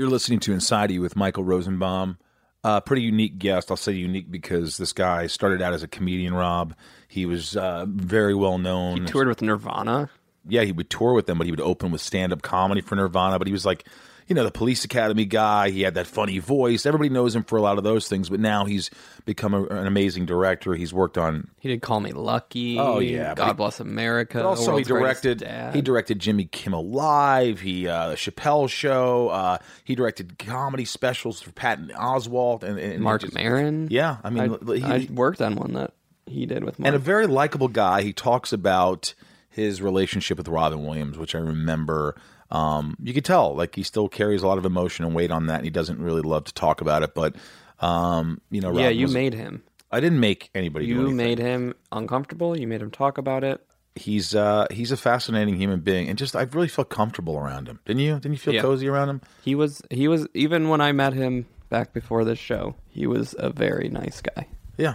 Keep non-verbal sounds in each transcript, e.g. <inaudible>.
You're listening to Inside You with Michael Rosenbaum. Uh, pretty unique guest. I'll say unique because this guy started out as a comedian, Rob. He was uh, very well known. He toured with Nirvana. yeah, he would tour with them, but he would open with stand up comedy for Nirvana. But he was like, you know, the Police Academy guy. He had that funny voice. Everybody knows him for a lot of those things. But now he's become a, an amazing director. He's worked on. He did Call Me Lucky. Oh, yeah, God he- Bless America. Also, he directed. He directed Jimmy Kimmel Live. He uh, Chappelle Show. Uh, he directed comedy specials for Patton Oswalt and, and Mark just- Maron. Yeah, I mean, I, he- I worked on one that he did with Mark. and a very likable guy. He talks about his relationship with Robin Williams, which I remember. Um, you could tell, like he still carries a lot of emotion and weight on that, and he doesn't really love to talk about it. But um, you know, yeah, you was- made him. I didn't make anybody. You made him uncomfortable. You made him talk about it. He's uh, he's a fascinating human being, and just I really felt comfortable around him. Didn't you? Didn't you feel Yeah. cozy around him? He was. He was. Even when I met him back before this show, he was a very nice guy. Yeah.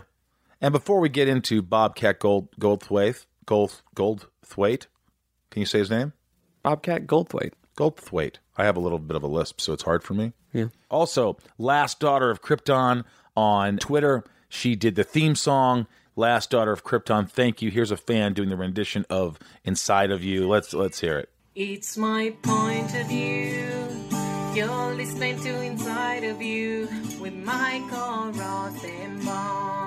And before we get into Bobcat Gold Goldthwait, Gold Goldthwait, can you say his name? Bobcat Goldthwait. Goldthwaite. I have a little bit of a lisp, so it's hard for me. Yeah. Also, Last Daughter of Krypton on Twitter. She did the theme song. Last Daughter of Krypton. Thank you. Here's a fan doing the rendition of Inside of You. Let's let's hear it. It's my point of view. You're listening to Inside of You with Michael Rosenbaum.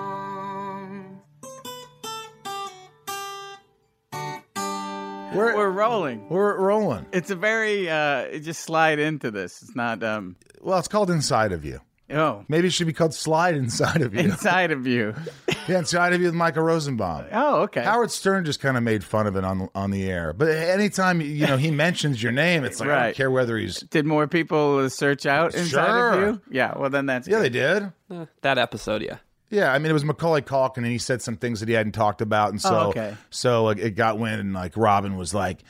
We're We're rolling. we're rolling. It's a very uh just slide into this. It's not um Well, it's called Inside of You. oh Maybe it should be called Slide Inside of You. <laughs> inside of you. <laughs> yeah, Inside of You with Michael Rosenbaum. Oh, okay. Howard Stern just kind of made fun of it on on the air. But anytime you know he mentions your name, it's like I don't care whether he's Did more people search out inside Sure. of you? Yeah, well then that's yeah, good. they did. Eh, that episode, yeah. Yeah, I mean it was Macaulay Culkin, and he said some things that he hadn't talked about, and so Oh, okay. so like, it got wind, and like Robin was like,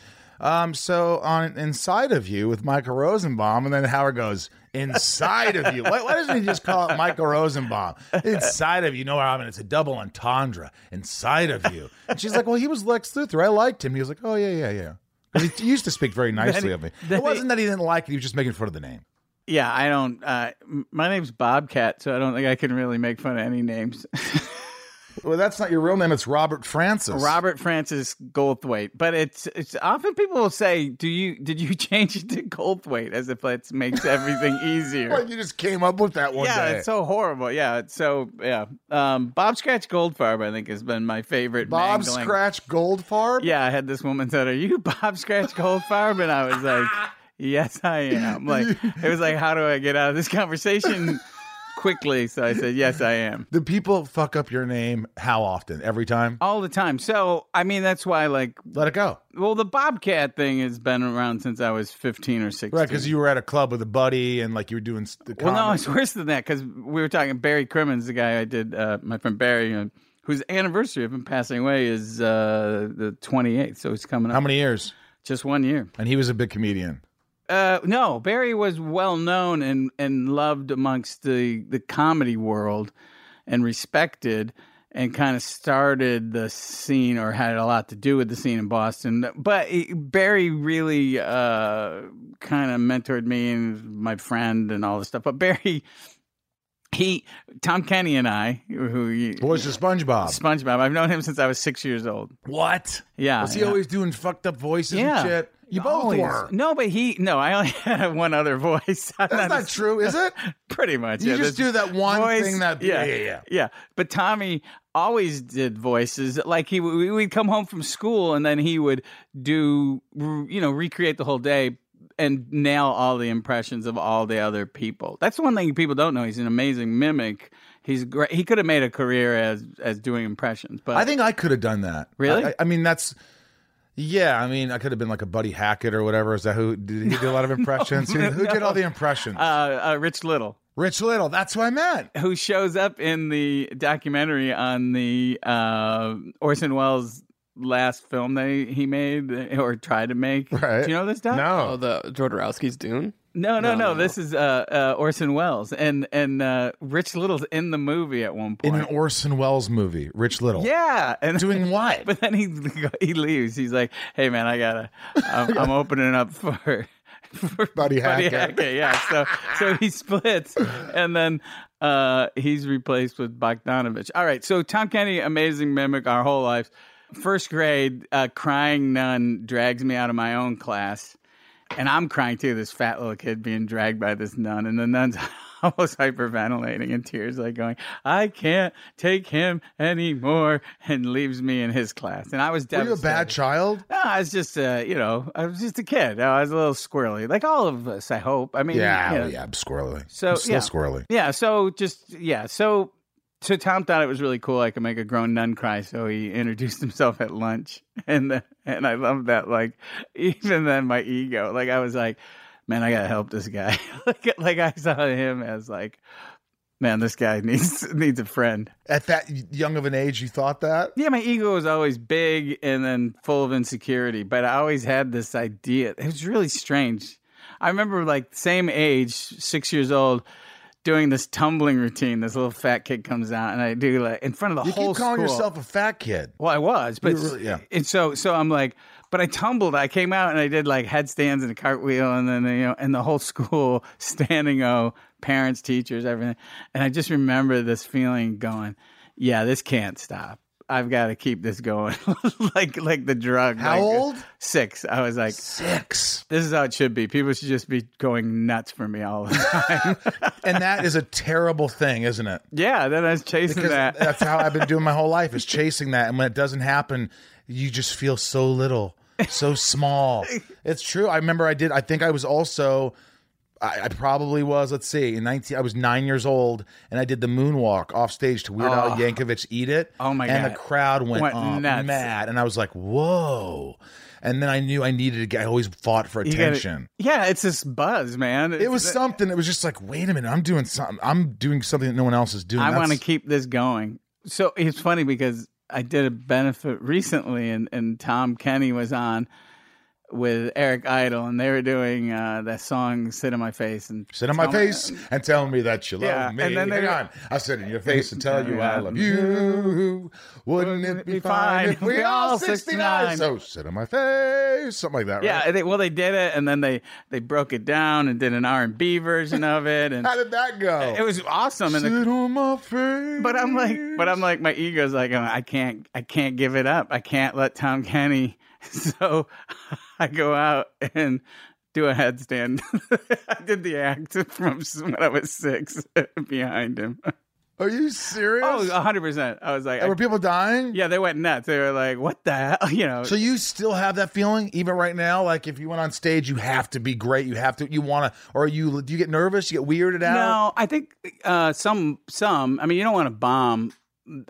um, so on Inside of You with Michael Rosenbaum, and then Howard goes Inside of You. Why, why doesn't he just call it Michael Rosenbaum? Inside of You, no, Robin, it's a double entendre. Inside of You, and she's like, well, he was Lex Luthor. I liked him. He was like, oh yeah, yeah, yeah. he used to speak very <laughs> nicely he- of me. It wasn't that he didn't like it; he was just making fun of the name. Yeah, I don't uh my name's Bobcat, so I don't think I can really make fun of any names. <laughs> Well, that's not your real name; it's Robert Francis. Robert Francis Goldthwait. But it's it's often people will say, Do you did you <laughs> change it to Goldthwait as if it makes everything <laughs> easier? Well, you just came up with that one yeah, day. it's so horrible. Yeah, it's so yeah. Um, Bob Scratch Goldfarb, I think, has been my favorite. Bob mangling. Scratch Goldfarb. Yeah, I had this woman said, "Are you Bob Scratch Goldfarb?" And I was like, "Yes, I am." Like <laughs> it was like, "How do I get out of this conversation <laughs> quickly?" So I said, "Yes, I am." Do people fuck up your name how often? Every time? All the time. So I mean, that's why like, Let it go. well, the Bobcat thing has been around since I was fifteen or sixteen. Right, because you were at a club with a buddy and like you were doing the Well, no, it's worse than that because we were talking Barry Crimmins, the guy I did, uh, my friend Barry, uh, whose anniversary of him passing away is uh, the 28th. So he's coming up How many years? just one year. And he was a big comedian. Uh, no, Barry was well known and, and loved amongst the, the comedy world and respected and kind of started the scene or had a lot to do with the scene in Boston. But he, Barry really uh, kind of mentored me and my friend and all this stuff. But Barry, he, Tom Kenny and I, who you, Boys of SpongeBob. SpongeBob, I've known him since I was six years old. What? Yeah. Was he yeah. always doing fucked up voices Yeah. and shit? You both Always. were. No, but he no. I only <laughs> had one other voice. <laughs> That's not a- true, is it? <laughs> Pretty much. You yeah, just do that one voice- thing that- yeah, yeah, yeah. yeah. But Tommy always did voices. Like he, we would come home from school and then he would do, you know, recreate the whole day and nail all the impressions of all the other people. That's one thing people don't know. He's an amazing mimic. He's great. He could have made a career as as doing impressions. But I think I could have done that. Really? I, I mean, that's. Yeah, I mean, I could have been like a Buddy Hackett or whatever. Is that who did he <laughs> do a lot of impressions? Who, who did all the impressions? uh, uh, Rich Little. Rich Little. That's who I meant. who shows up in the documentary on the uh, Orson Welles last film they he made or tried to make. Right. Do you know this doc? Oh, No. the Jodorowsky's Dune. No, no, No, no. This is uh, uh, Orson Welles and and uh, Rich Little's in the movie at one point. In an Orson Welles movie, Rich Little. yeah, and Doing <laughs> what? But then he <laughs> he leaves. He's like, "Hey man, I gotta. I'm, <laughs> I'm opening up for Buddy Buddy Hackett. Hackett, yeah. So so he splits, and then uh, he's replaced with Bogdanovich. All right. So Tom Kenny, amazing mimic our whole lives. First grade, uh, crying nun drags me out of my own class, and I'm crying too. This fat little kid being dragged by this nun, and the nun's <laughs> almost hyperventilating in tears, like going, "I can't take him anymore," and leaves me in his class. And I was Were you a bad child? No, I was just, uh, you know, I was just a kid. I was a little squirrely, like all of us. I hope. I mean, Yeah, you know. oh, yeah, I'm squirrely. So, I'm still yeah. squirrely. yeah. So just yeah. So so Tom thought it was really cool. I could make a grown nun cry, so he introduced himself at lunch, <laughs> and the, and I love that. Like even then, my ego, like I was like, man, I gotta help this guy. <laughs> like like I saw him as like, man, this guy needs needs a friend. At that young of an age, you thought that? Yeah, my ego was always big and then full of insecurity, but I always had this idea. It was really strange. I remember like same age, six years old, doing this tumbling routine. This little fat kid comes out and I do like in front of the You whole keep calling school. yourself a fat kid. Well, I was, but really- yeah. and so so I'm like, but I tumbled. I came out and I did like headstands and a cartwheel, and then you know, and the whole <laughs> school standing o, parents, teachers, everything. And I just remember this feeling going, yeah, this can't stop. I've got to keep this going, <laughs> like like the drug. How like, old? Six. I was like, Six. this is how it should be. People should just be going nuts for me all the <laughs> time. And that is a terrible thing, isn't it? yeah. Then I was chasing Because that. that's how I've been doing my whole life is <laughs> chasing that. And when it doesn't happen, you just feel so little, so small. It's true. I remember I did, I think I was also, I, I probably was, let's see, in 19, I was nine years old and I did the moonwalk off stage to Weird Al Yankovic Eat It. Oh, my and God. the crowd went, Went up nuts. mad. And I was like, whoa. And then I knew I needed to get, I always fought for You gotta- attention. yeah, it's this buzz, man. It was something. It was just like, wait a minute, I'm doing something. I'm doing something that no one else is doing. I want to keep this going. So it's funny because I did a benefit recently, and, and Tom Kenny was on with Eric Idle, and they were doing uh, that song "Sit in My Face." And Sit on my tell me- face and tell me that you love Yeah, me. and then they- Hang on. I'll sit in your <laughs> face and tell you I love you. Wouldn't it be fine if we all 69? So sit on my face. Something like that, right? Yeah, they, well, they did it, and then they they broke it down and did an R and B version of it, and How did that go? it was awesome. And the, sit on my face. but I'm like, but I'm like, my ego's like, I can't, I can't give it up. I can't let Tom Kenny. <laughs> So <laughs> I go out and do a headstand. <laughs> I did the act from when I was six <laughs> behind him. Are you serious? Oh, 100%. I was like, And were people dying? yeah, they went nuts. They were like, what the hell? You know, So you still have that feeling even right now? Like if you went on stage, you have to be great. You have to. You want to, or you do you get nervous? You get weirded out? No, I think uh, some some. I mean, you don't want to bomb.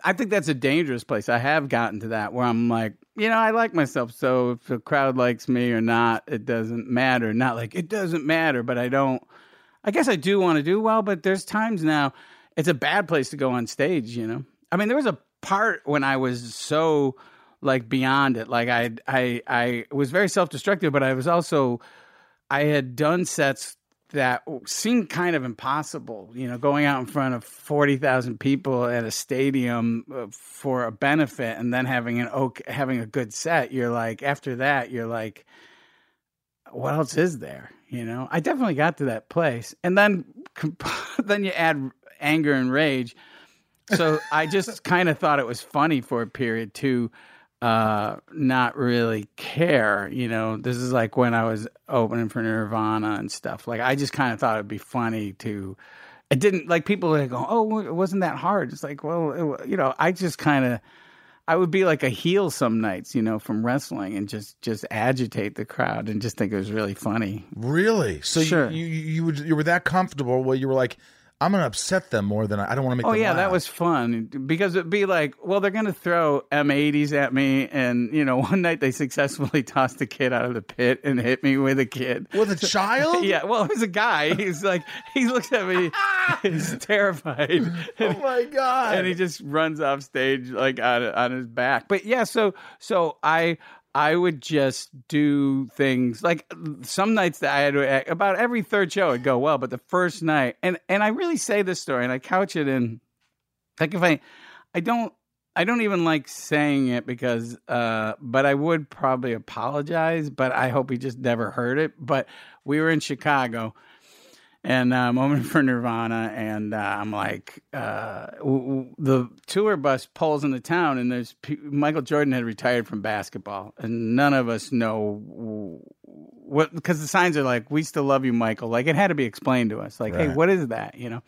I think that's a dangerous place. I have gotten to that where I'm like, you know, I like myself. So if the crowd likes me or not, it doesn't matter. Not like it doesn't matter, but I don't. I guess I do want to do well, but there's times now it's a bad place to go on stage. You know, I mean, there was a part when I was so like beyond it. Like I I I was very self destructive, but I was also I had done sets that seemed kind of impossible, you know, going out in front of 40,000 people at a stadium uh, for a benefit and then having an okay, having a good set. You're like after that, you're like what else is there, you know? I definitely got to that place. And then <laughs> then you add anger and rage. So I just <laughs> kind of thought it was funny for a period to uh not really care you know this is like when i was opening for nirvana and stuff like i just kind of thought it'd be funny to it didn't like people would go oh it wasn't that hard it's like well it, you know i just kind of i would be like a heel some nights you know from wrestling and just just agitate the crowd and just think it was really funny Really? So Sure. you, you you would you were that comfortable where you were like, I'm gonna upset them more than I, I don't want to make. Oh yeah, that was fun because it'd be like, well, they're gonna throw M80s at me, and you know, <laughs> one night they successfully tossed a kid out of the pit and hit me with a kid. with a child. <laughs> Yeah, well, it was a guy. He's like, he looks at me, <laughs> he's terrified, Oh my god! and he just runs off stage like on on his back. But yeah, so so I I would just do things like some nights that I had to about every third show it'd go well, but the first night and and I really say this story and I couch it in like if I I don't I don't even like saying it because uh but I would probably apologize, but I hope he just never heard it. But we were in Chicago, and uh, moment for Nirvana, and uh, I'm like, uh, w- w- the tour bus pulls into town, and there's pe- Michael Jordan had retired from basketball, and none of us know w- what because the signs are like, "We still love you, Michael." Like it had to be explained to us, like, "Hey, what is that?" You know,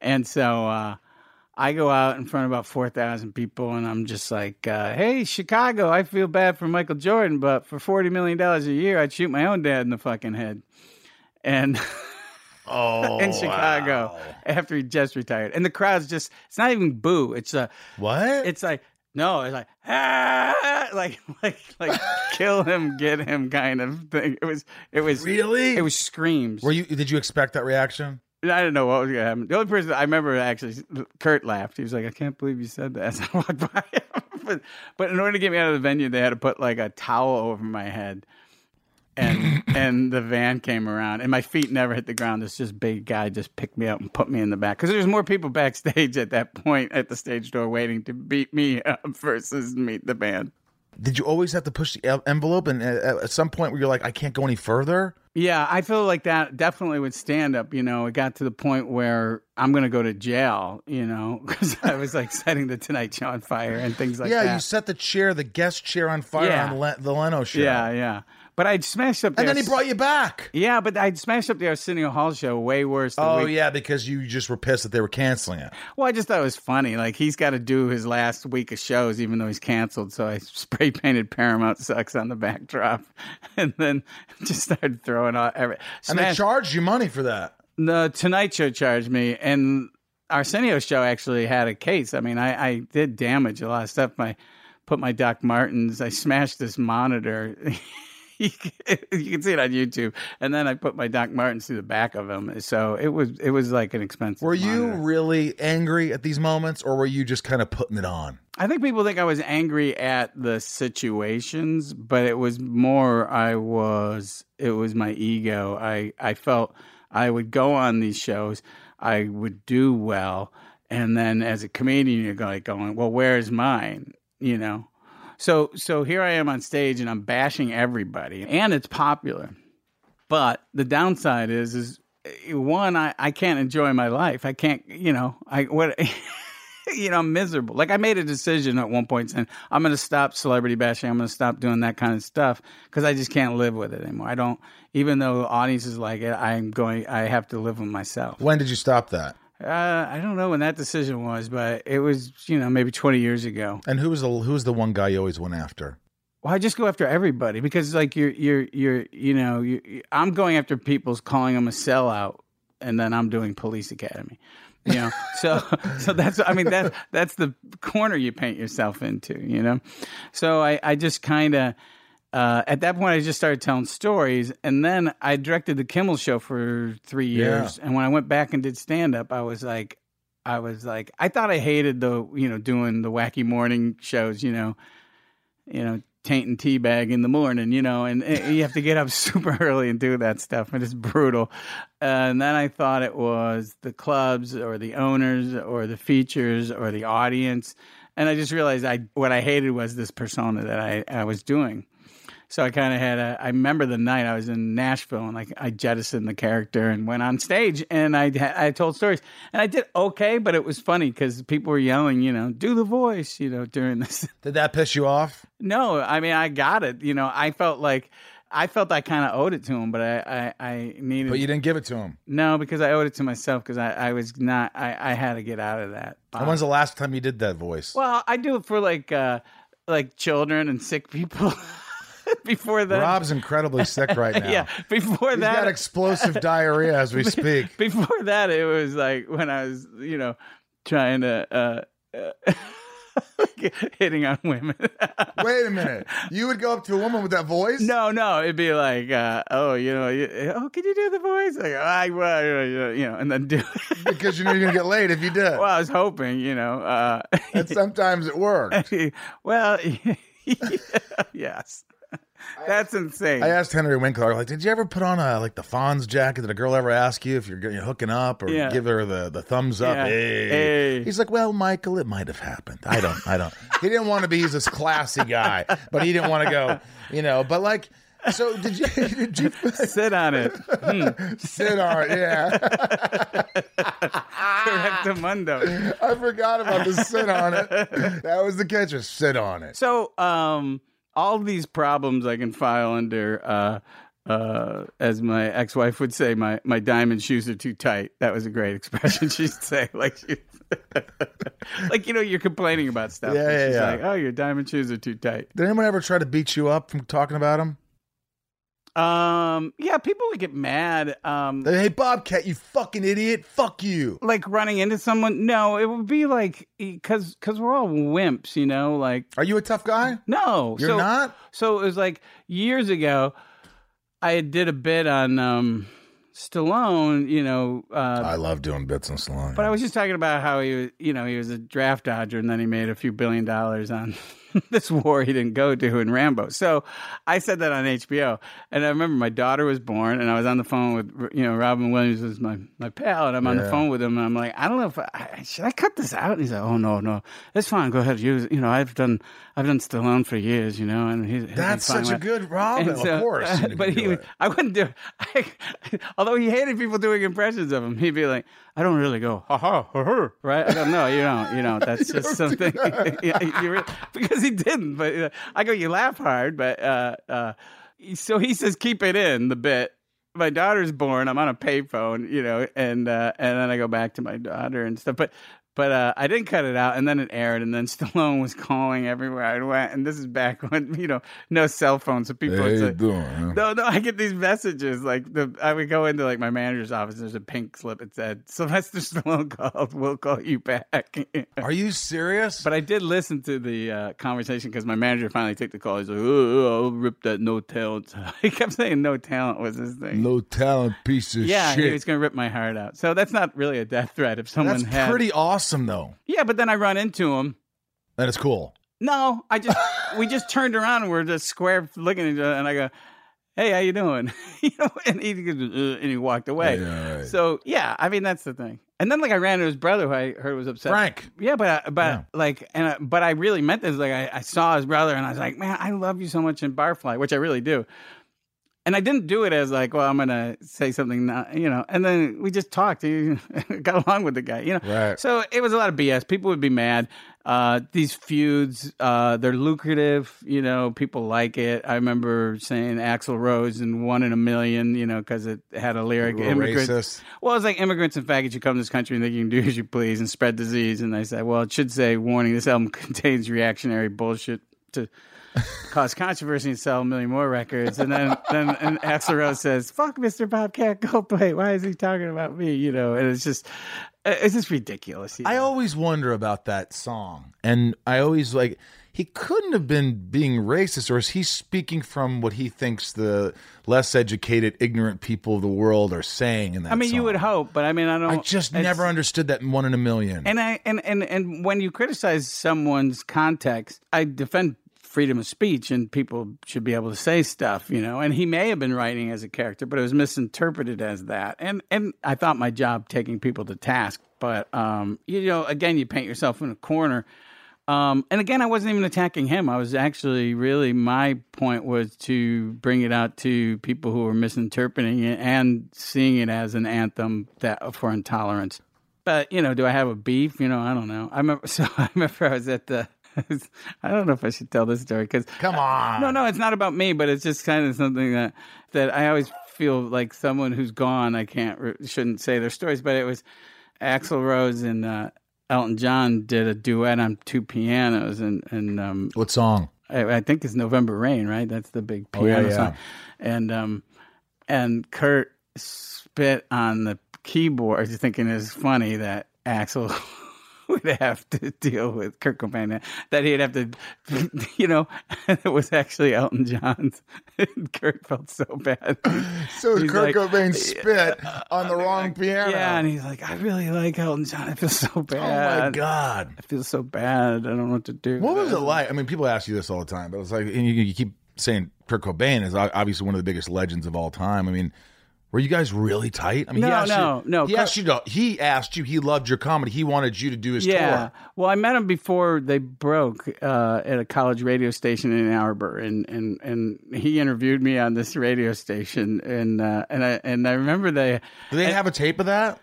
and so. uh I go out in front of about 4,000 people and I'm just like, uh, hey, Chicago, I feel bad for Michael Jordan, but for $40 million a year, I'd shoot my own dad in the fucking head. And <laughs> <laughs> Oh, in Chicago wow. after he just retired. And the crowd's just, it's not even boo. It's a, What? it's like, no, it's like, ah, <laughs> like, like, like, <laughs> kill him, get him kind of thing. It was, it was, really? it was screams. Were you? Did you expect that reaction? I didn't know what was going to happen. The only person I remember actually, Kurt laughed. He was like, "I can't believe you said that." As I walked by him, but, but in order to get me out of the venue, they had to put like a towel over my head, and <laughs> and the van came around, and my feet never hit the ground. This just big guy just picked me up and put me in the back because there's more people backstage at that point at the stage door waiting to beat me up <laughs> versus meet the band. Did you always have to push the envelope? And at some point, where you're like, I can't go any further. Yeah, I feel like that definitely would stand up. You know, it got to the point where I'm going to go to jail, you know, <laughs> because I was like setting the Tonight Show on fire and things like yeah, that. Yeah, you set the chair, the guest chair, on fire Yeah. on Le- the Leno show. yeah, yeah. But I'd smashed up and the then he brought you back. Yeah, but I'd smashed up the Arsenio Hall show way worse. Oh yeah, because you just were pissed that they were canceling it. Well, I just thought it was funny. Like he's got to do his last week of shows, even though he's canceled. So I spray painted Paramount sucks on the backdrop, <laughs> and then just started throwing out every. And they charged you money for that. The Tonight Show charged me, and Arsenio show actually had a case. I mean, I, I did damage a lot of stuff. I put my Doc Martens. I smashed this monitor. <laughs> <laughs> you, can, see it on YouTube. And then I put my Doc Martens through the back of him. So it was it was like an expensive. Were you monitor. really angry at these moments, or were you just kind of putting it on? I think people think I was angry at the situations, but it was more I was it was my ego. I I felt I would go on these shows, I would do well, and then as a comedian you're like going, "Well, where's mine?" you know. So so here I am on stage and I'm bashing everybody and it's popular. But the downside is is eh, one I, I can't enjoy my life. I can't, you know, I what <laughs> you know, I'm miserable. Like I made a decision at one point saying I'm going to stop celebrity bashing. I'm going to stop doing that kind of stuff because I just can't live with it anymore. I don't, even though audiences like it, I'm going. I have to live with myself. When did you stop that? Uh, I don't know when that decision was, but it was you know maybe 20 years ago. And who was the who was the one guy you always went after? Well, I just go after everybody because like you're you're you're you know you I'm going after people's calling them a sellout, and then I'm doing Police Academy. You know, <laughs> so so that's I mean that that's the corner you paint yourself into. You know, so I I just kind of. Uh, at that point, I just started telling stories, and then I directed the Kimmel Show for three years. And when I went back and did stand up, I was like, I was like, I thought I hated the you know doing the wacky morning shows. You know, you know, tainting teabag in the morning, you know, and, and you have to get up <laughs> super early and do that stuff, and it's brutal. and then I thought it was the clubs or the owners or the features or the audience, and I just realized I what I hated was this persona that I, I was doing. So I kind of had a. I remember the night I was in Nashville and like I jettisoned the character and went on stage and I I told stories and I did okay, but it was funny because people were yelling, you know, do the voice, you know, during this. <laughs> Did that piss you off? No, I mean I got it. You know, I felt like I felt I kind of owed it to him, but I I, I needed But you didn't give it to him. no because I owed it to myself because I, I was not I, I had to get out of that. And when's the last time you did that voice? well, I do it for like uh like children and sick people. <laughs> <laughs> Before that, Rob's incredibly sick right <laughs> now. yeah. Before He's that, got explosive <laughs> diarrhea as we speak. before that, it was like when I was, you know, trying to uh, uh hitting on women. Wait a minute. You would go up to a woman with that voice? no, no, it'd be like, uh, oh, you know, you, oh, can you do the voice? Like, I, well, you know, and then do. Because you knew you're going to get laid if you did. well, I was hoping, you know. Uh, and sometimes it worked. well, yes, that's insane. I asked Henry Winkler, like, did you ever put on a like the Fonz jacket? Did a girl ever ask you if you're, you're hooking up or Yeah. give her the, the thumbs up? Yeah. Hey. Hey. He's like, well, Michael, it might have happened. I don't, I don't. he didn't want to be He's this classy guy, but he didn't want to go, you know. But like, So did you <laughs> did you <laughs> Sit on it. <laughs> sit on it? Yeah. Correctamundo. I forgot about the sit on it. That was the catcher. Sit on it. So, um, all these problems I can file under, uh, uh, as my ex-wife would say, my my diamond shoes are too tight. That was a great <laughs> expression she'd say. Like, she, <laughs> like you know, you're complaining about stuff. Yeah, and yeah, she's yeah. Like, oh, your diamond shoes are too tight. Did anyone ever try to beat you up from talking about him? Um, yeah, people would get mad. Um, Hey, Bobcat, you fucking idiot! Fuck you. like running into someone. No, it would be like because because we're all wimps, you know. Like, Are you a tough guy? no, You're so, not. So it was like years ago. I did a bit on um, Stallone, you know, uh, I love doing bits on Stallone. but I was just talking about how he was, you know, he was a draft dodger, and then he made a few billion dollars on <laughs> this war he didn't go to in Rambo. So I said that on HBO, and I remember my daughter was born, and I was on the phone with, you know, Robin Williams was my my pal, and I'm on the phone with him, and I'm like, I don't know if I, should I cut this out. And he's like, Oh no, no, it's fine. Go ahead, use. it. You know, I've done I've done Stallone for years, you know, and he, he'll That's such a good Robin. so- of course, <laughs> you but he. I wouldn't do. <laughs> I, although he hated people doing impressions of him, he'd be like, "I don't really go, ha ha, ha ha," right? I go, "No, you don't. You don't. That's <laughs> just something." <laughs> Yeah, you re- because he didn't. But uh, I go, "You laugh hard," but uh, uh, so he says, "Keep it in the bit." My daughter's born. I'm on a payphone, you know, and uh, and then I go back to my daughter and stuff. But but uh, I didn't cut it out, and then it aired, and then <laughs> Stallone was calling everywhere I went, and this is back <laughs> when you know no cell phones, so people would say, doing? huh? no, no, I get these messages like the I would go into like my manager's office. And there's a pink slip. It said Sylvester Stallone called. We'll call you back. <laughs> Are you serious? but I did listen to the uh, conversation because my manager finally took the call. He's like, "Oh, I'll rip that no talent." he kept saying no talent was his thing. No talent piece of yeah, he shit. was going to rip my heart out. So that's not really a death threat. If someone That's had, pretty awesome, though. yeah, but then I run into him. That is cool. No, I just we just turned around and we're just square looking at each other, and I go, "Hey, how you doing?" <laughs> you know, and he uh, and he walked away. Yeah, right. So yeah, I mean that's the thing. And then like I ran into his brother, who I heard was upset. Frank. Yeah, but I, but Yeah. like, and I, but I really meant this. Like I, I saw his brother, and I was like, "Man, I love you so much in Barfly," which I really do. And I didn't do it as like, well, I'm gonna say something, not, you know. And then we just talked. <laughs> Got along with the guy, you know. Right. So it was a lot of BS. People would be mad. Uh, these feuds, uh, they're lucrative. You know, people like it. I remember saying Axl Rose and One in a Million. You know, because it had a lyric. Little Immigrants. racist. Well, it's like immigrants and faggots. You come to this country and think you can do as you please and spread disease. And I said, well, it should say, warning: this album <laughs> contains reactionary bullshit to <laughs> cause controversy and sell a million more records. And then then and Axl Rose says, "Fuck Mr. Bobcat Goldthwait. Why is he talking about me?" You know, and it's just uh, it's just ridiculous. you I always wonder about that song, and I always like he couldn't have been being racist, or is he speaking from what he thinks the less educated, ignorant people of the world are saying in that? I mean, you would hope, but I mean, I don't. I just never understood that one in a million. And I and, and and when you criticize someone's context, I defend freedom of speech and people should be able to say stuff, you know. And he may have been writing as a character, but it was misinterpreted as that. And and I thought my job taking people to task, but um, you know, again, you paint yourself in a corner. Um, and again, I wasn't even attacking him. I was actually really my point was to bring it out to people who were misinterpreting it and seeing it as an anthem that for intolerance. But you know, do I have a beef? You know, I don't know. I remember. <laughs> So I remember I was at the. <laughs> I don't know if I should tell this story because Come on. no, no, it's not about me, but it's just kind of something that that I always feel like someone who's gone. I can't shouldn't say their stories, but it was Axl Rose and uh, Elton John did a duet on two pianos, and and um, What song? I, I think it's November Rain, right? That's the big Oh, yeah, piano yeah. song. And um, and Kurt spit on the keyboard, thinking it's funny that Axl <laughs> would have to <laughs> deal with Kurt Cobain, uh, that he'd have to, <laughs> you know, <laughs> it was actually Elton John's. And Kurt felt so bad. <clears throat> So He's Kurt like- Cobain spit on the wrong piano. Yeah, and he's like, I really like Elton John. I feel so bad. oh my god. I feel so bad. I don't know what to do. What was it like? I mean, people ask you this all the time, but it's like, and you, you keep saying Kurt Cobain is obviously one of the biggest legends of all time. I mean, Were you guys really tight? I mean, he No, asked no, you, no. He asked you to. He asked you. He loved your comedy. He wanted you to do his Yeah. tour. Well, I met him before they broke uh, at a college radio station in Ann Arbor, and, and, and he interviewed me on this radio station, and uh, and I and I remember they. Do they have a tape of that?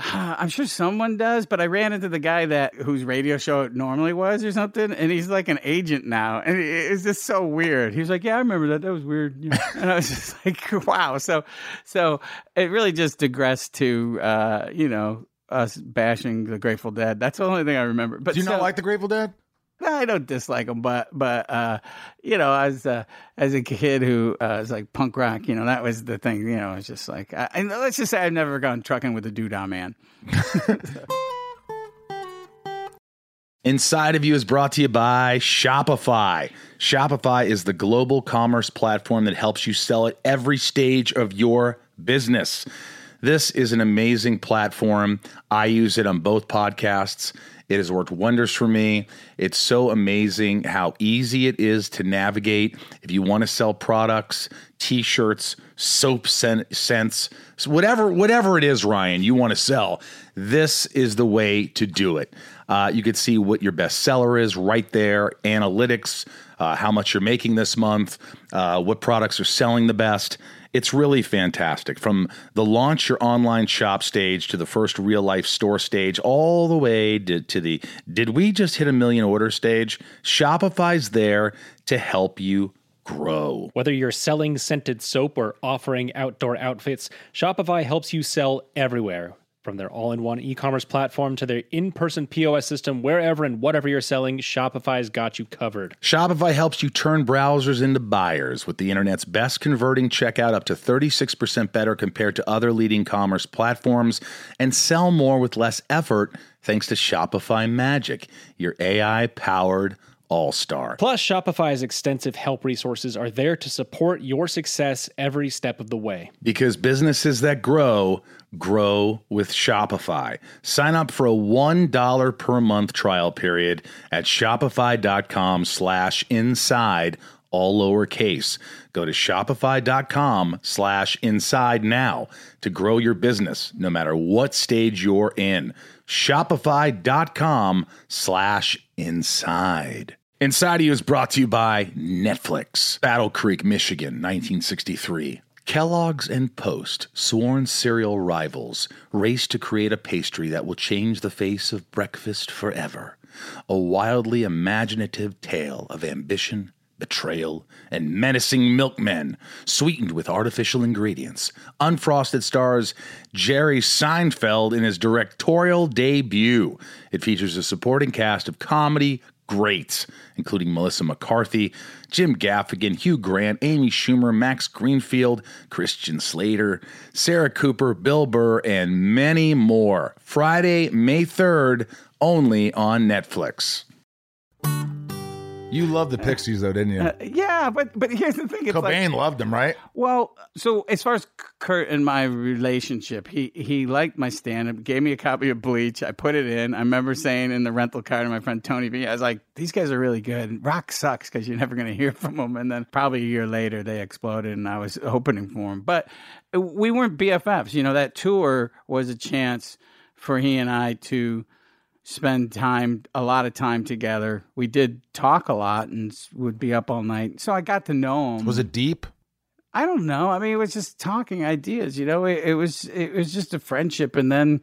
<sighs> I'm sure someone does, but I ran into the guy that whose radio show it normally was or something, and he's like an agent now, and it's just so weird. He was like, "Yeah, I remember that. That was weird," Yeah. and I was <laughs> just like, <laughs> "Wow." So, so it really just digressed to uh, you know us bashing the Grateful Dead. That's the only thing I remember. But Do you not like the Grateful Dead? I don't dislike them, but but uh, you know, as uh, as a kid who uh, was like punk rock, you know, that was the thing. You know, it's just like, I, and let's just say I've never gone trucking with a doodah man. <laughs> Inside of You is brought to you by Shopify. Shopify is the global commerce platform that helps you sell at every stage of your business. This is an amazing platform. I use it on both podcasts. It has worked wonders for me. It's so amazing how easy it is to navigate. If you want to sell products, t-shirts, soap scent, scents, whatever whatever it is, Ryan, you want to sell, this is the way to do it. Uh, you could see what your best seller is right there, analytics, uh, how much you're making this month, uh, what products are selling the best. It's really fantastic. From the launch your online shop stage to the first real life store stage, all the way to, to the did we just hit a million order stage? Shopify's there to help you grow. Whether you're selling scented soap or offering outdoor outfits, Shopify helps you sell everywhere. From their all in one e commerce platform to their in person POS system, wherever and whatever you're selling, Shopify's got you covered. Shopify helps you turn browsers into buyers with the internet's best converting checkout up to 36% better compared to other leading commerce platforms and sell more with less effort thanks to Shopify Magic, your AI powered all star. Plus, Shopify's extensive help resources are there to support your success every step of the way. Because businesses that grow, grow with Shopify. Sign up for a $1 per month trial period at shopify.com slash inside, all lowercase. Go to shopify.com slash inside now to grow your business, no matter what stage you're in. Shopify.com slash inside. Inside You is brought to you by Netflix. Battle Creek, Michigan, 1963. Kellogg's and Post, sworn cereal rivals, race to create a pastry that will change the face of breakfast forever. A wildly imaginative tale of ambition, betrayal, and menacing milkmen, sweetened with artificial ingredients. Unfrosted stars Jerry Seinfeld in his directorial debut. It features a supporting cast of comedy greats, including Melissa McCarthy, Jim Gaffigan, Hugh Grant, Amy Schumer, Max Greenfield, Christian Slater, Sarah Cooper, Bill Burr, and many more. Friday, May 3rd, only on Netflix. You loved the Pixies, though, didn't you? Uh, yeah, but but here's the thing: it's like, Cobain loved them, right? Well, so as far as Kurt and my relationship, he he liked my stand up, gave me a copy of Bleach. I put it in. I remember saying in the rental car to my friend Tony B, I was like, these guys are really good. Rock sucks because you're never going to hear from them. And then probably a year later, they exploded and I was opening for them. But we weren't BFFs. You know, that tour was a chance for he and I to spend time a lot of time together we did talk a lot and would be up all night so i got to know him Was it deep? I don't know. I mean, it was just talking ideas. You know, it, it was it was just a friendship, and then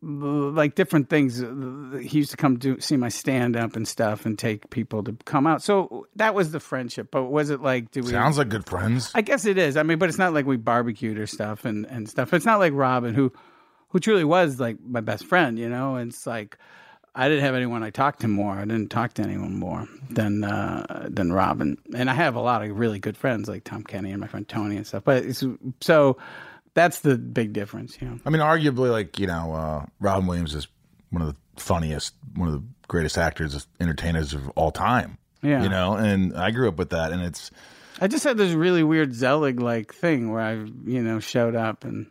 like different things. He used to come to see my stand up and stuff, and take people to come out. So that was the friendship. But was it like? Do we? Sounds like good friends. I guess it is. I mean, but it's not like we barbecued or stuff and and stuff. It's not like Robin, who who truly was like my best friend. You know, and it's like. I didn't have anyone I talked to more. I didn't talk to anyone more than uh, than Robin, and I have a lot of really good friends like Tom Kenny and my friend Tony and stuff. But it's, so that's the big difference, you know. I mean, arguably, like you know, uh, Robin Williams is one of the funniest, one of the greatest actors, entertainers of all time. Yeah. you know, and I grew up with that, and it's I just had this really weird Zelig like thing where I, you know, showed up and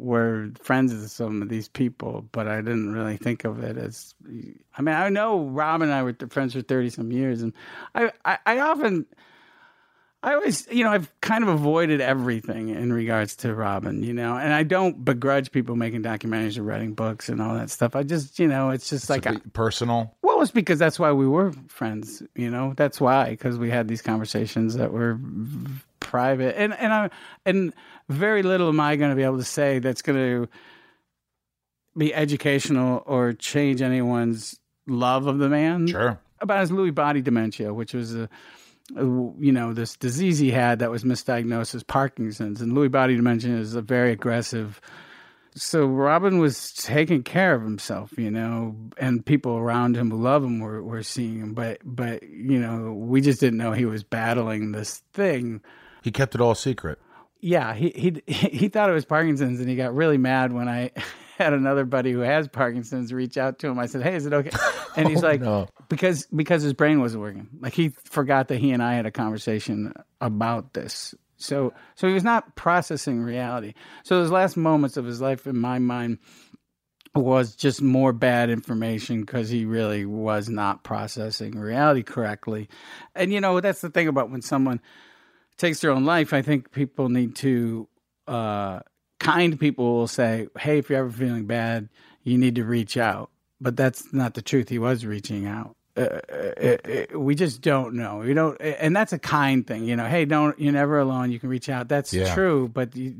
were friends with some of these people, but I didn't really think of it as. I mean, I know Rob and I were friends for thirty some years, and I, I, I often, I always, you know, I've kind of avoided everything in regards to Robin, you know, and I don't begrudge people making documentaries or writing books and all that stuff. I just, you know, it's just like, I, personal. well, it's because that's why we were friends, you know, that's why, because we had these conversations that were private and, and I, and very little am I going to be able to say that's going to be educational or change anyone's love of the man Sure. about his Lewy body dementia, which was a, a, you know this disease he had that was misdiagnosed as Parkinson's, and Lewy body dementia is a very aggressive. So Robin was taking care of himself, you know, and people around him who love him were, were seeing him, but but you know we just didn't know he was battling this thing. He kept it all secret. Yeah, he he <laughs> he thought it was Parkinson's, and he got really mad when I <laughs> had another buddy who has Parkinson's reach out to him. I said, "Hey, is it okay?" <laughs> And he's oh, like, no. "Because because his brain wasn't working. Like he forgot that he and I had a conversation about this. So so he was not processing reality. So those last moments of his life, in my mind." was just more bad information because he really was not processing reality correctly. And you know, that's the thing about when someone takes their own life, I think people need to, uh, kind people will say, hey, if you're ever feeling bad, you need to reach out. But that's not the truth. He was reaching out. Uh, uh, uh, we just don't know. We don't, and that's a kind thing, you know. Hey, don't you're never alone. You can reach out. That's Yeah. true. But the,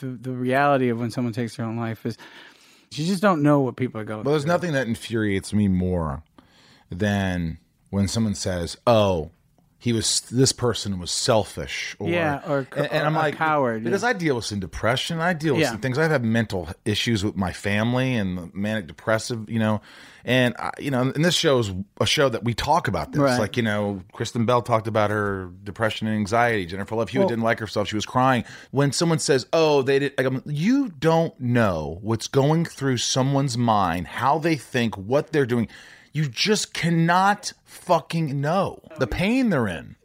the the reality of when someone takes their own life is, you just don't know what people are going. Well, there's through. nothing that infuriates me more than when someone says, "Oh, he was this person was selfish," or Yeah, or and, and I'm a like coward, because yeah. I deal with some depression, I deal with Yeah. some things. I've had mental issues with my family and manic depressive, you know, and I, you know, and this show is a show that we talk about this. Right. Like you know, Kristen Bell talked about her depression and anxiety. Jennifer Love Hewitt Well- didn't like herself; she was crying. When someone says, "Oh, they did," like, you don't know what's going through someone's mind, how they think, what they're doing. You just cannot fucking know the pain they're in.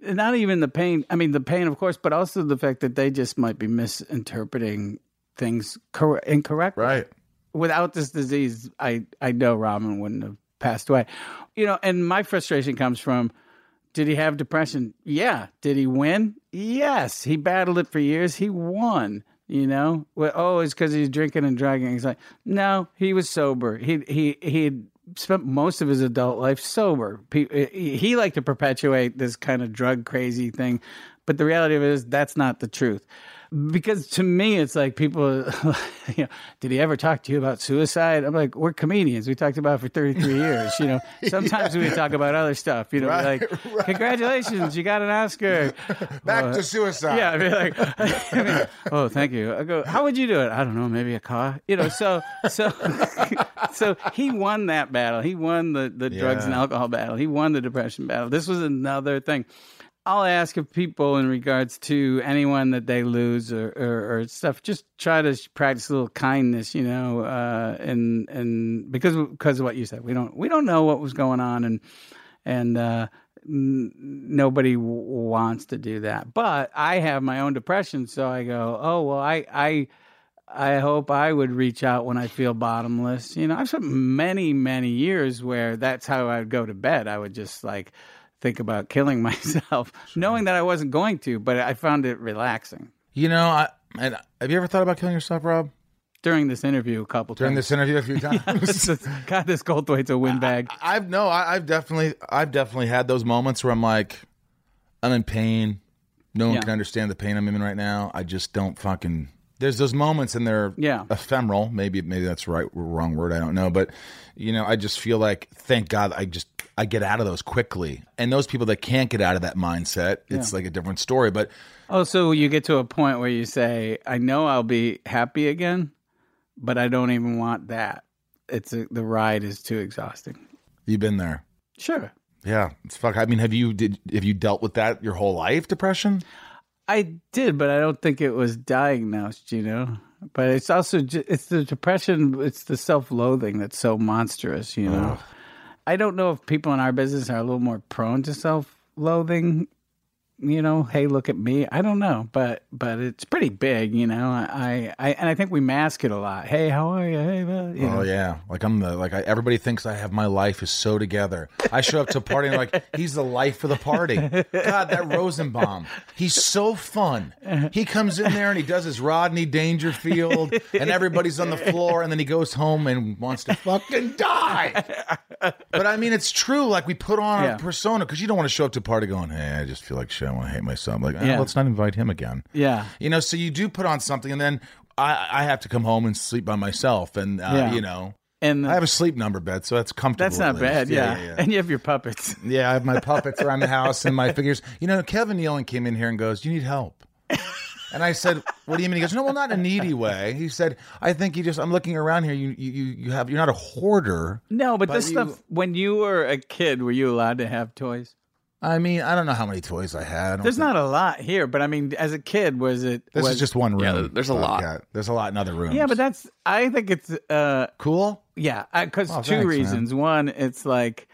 not even the pain. I mean, the pain, of course, but also the fact that they just might be misinterpreting things cor- incorrectly. Right. Without this disease, I I know Robin wouldn't have passed away. You know, and my frustration comes from. Did he have depression? Yeah. Did he win? Yes. He battled it for years. He won. You know, well, oh, it's because he's drinking and drugging. He's like, no, he was sober. He he he spent most of his adult life sober. He, liked to perpetuate this kind of drug crazy thing, but the reality of it is that's not the truth. Because to me, it's like people, <laughs> you know, did he ever talk to you about suicide? I'm like, we're comedians. We talked about it for 33 years. You know, <laughs> sometimes we talk about other stuff. You know, Right, like, congratulations, you got an Oscar. <laughs> Back Uh, to suicide. Yeah, I'd be like, I mean, oh, thank you. I go, how would you do it? I don't know, maybe a car. You know, so so so he won that battle. He won the the drugs and alcohol battle. He won the depression battle. This was another thing. I'll ask of people in regards to anyone that they lose or, or, or stuff. Just try to practice a little kindness, you know, uh, and and because because of what you said, we don't we don't know what was going on, and and uh, n- nobody w- wants to do that. But I have my own depression, so I go, oh well, I I I hope I would reach out when I feel bottomless. You know, I've spent many many years where that's how I would go to bed. I would just like think about killing <laughs> myself, knowing that I wasn't going to, but I found it relaxing. You know, I, and have you ever thought about killing yourself, Rob? During this interview, a couple During times. this interview, a few <laughs> times. <laughs> God, this Goldthwait's a windbag. I've no, I, I've definitely, I've definitely had those moments where I'm like, I'm in pain. No one Yeah. can understand the pain I'm in right now. I just don't fucking. There's those moments, and they're Yeah. ephemeral. Maybe, maybe that's right, wrong word. I don't know, but you know, I just feel like, thank God, I just I get out of those quickly. And those people that can't get out of that mindset, it's like a different story. But Oh, so you get to a point where you say, "I know I'll be happy again, but I don't even want that." It's a, the ride is too exhausting. you've been there. Sure, Yeah, it's fuck. I mean, have you did have you dealt with that your whole life? Depression? I did, but I don't think it was diagnosed. You know, but it's also it's the depression, it's the self-loathing that's so monstrous. You know, I don't know if people in our business are a little more prone to self-loathing. You know, hey, look at me. I don't know, but but it's pretty big, you know. I I and I think we mask it a lot. Hey, how are you? Hey, you oh, know. Oh yeah, like I'm the like I, everybody thinks I have my life is so together. I show up to a party and like he's the life of the party. God, that Rosenbaum, he's so fun. He comes in there and he does his Rodney Dangerfield, and everybody's on the floor, and then he goes home and wants to fucking die. But I mean, it's true. Like we put on Yeah. a persona because you don't want to show up to a party going, "Hey, I just feel like shit. I want to hate myself." Like, Yeah. let's not invite him again. Yeah. You know, so you do put on something, and then I, I have to come home and sleep by myself, and uh, Yeah. you know, And I have a sleep number bed, so that's comfortable. that's not at least. bad. Yeah. yeah. And you have your puppets. <laughs> Yeah, I have my puppets around the house and my figures. You know, Kevin Nealon came in here and goes, "You need help." And I said, "What do you mean?" He goes, "No, well, not in a needy way." He said, "I think you just. I'm looking around here. You, you, you you have. You're not a hoarder. No, but, But this you- stuff. When you were a kid, were you allowed to have toys? I mean, I don't know how many toys I had. I There's think- not a lot here, but I mean, as a kid, was it? This was, is just one room. Yeah, there's a lot. Bobcat. There's a lot in other rooms. Yeah, but that's. I think it's. uh cool. Yeah, because Oh, two thanks, man. reasons. One, it's like,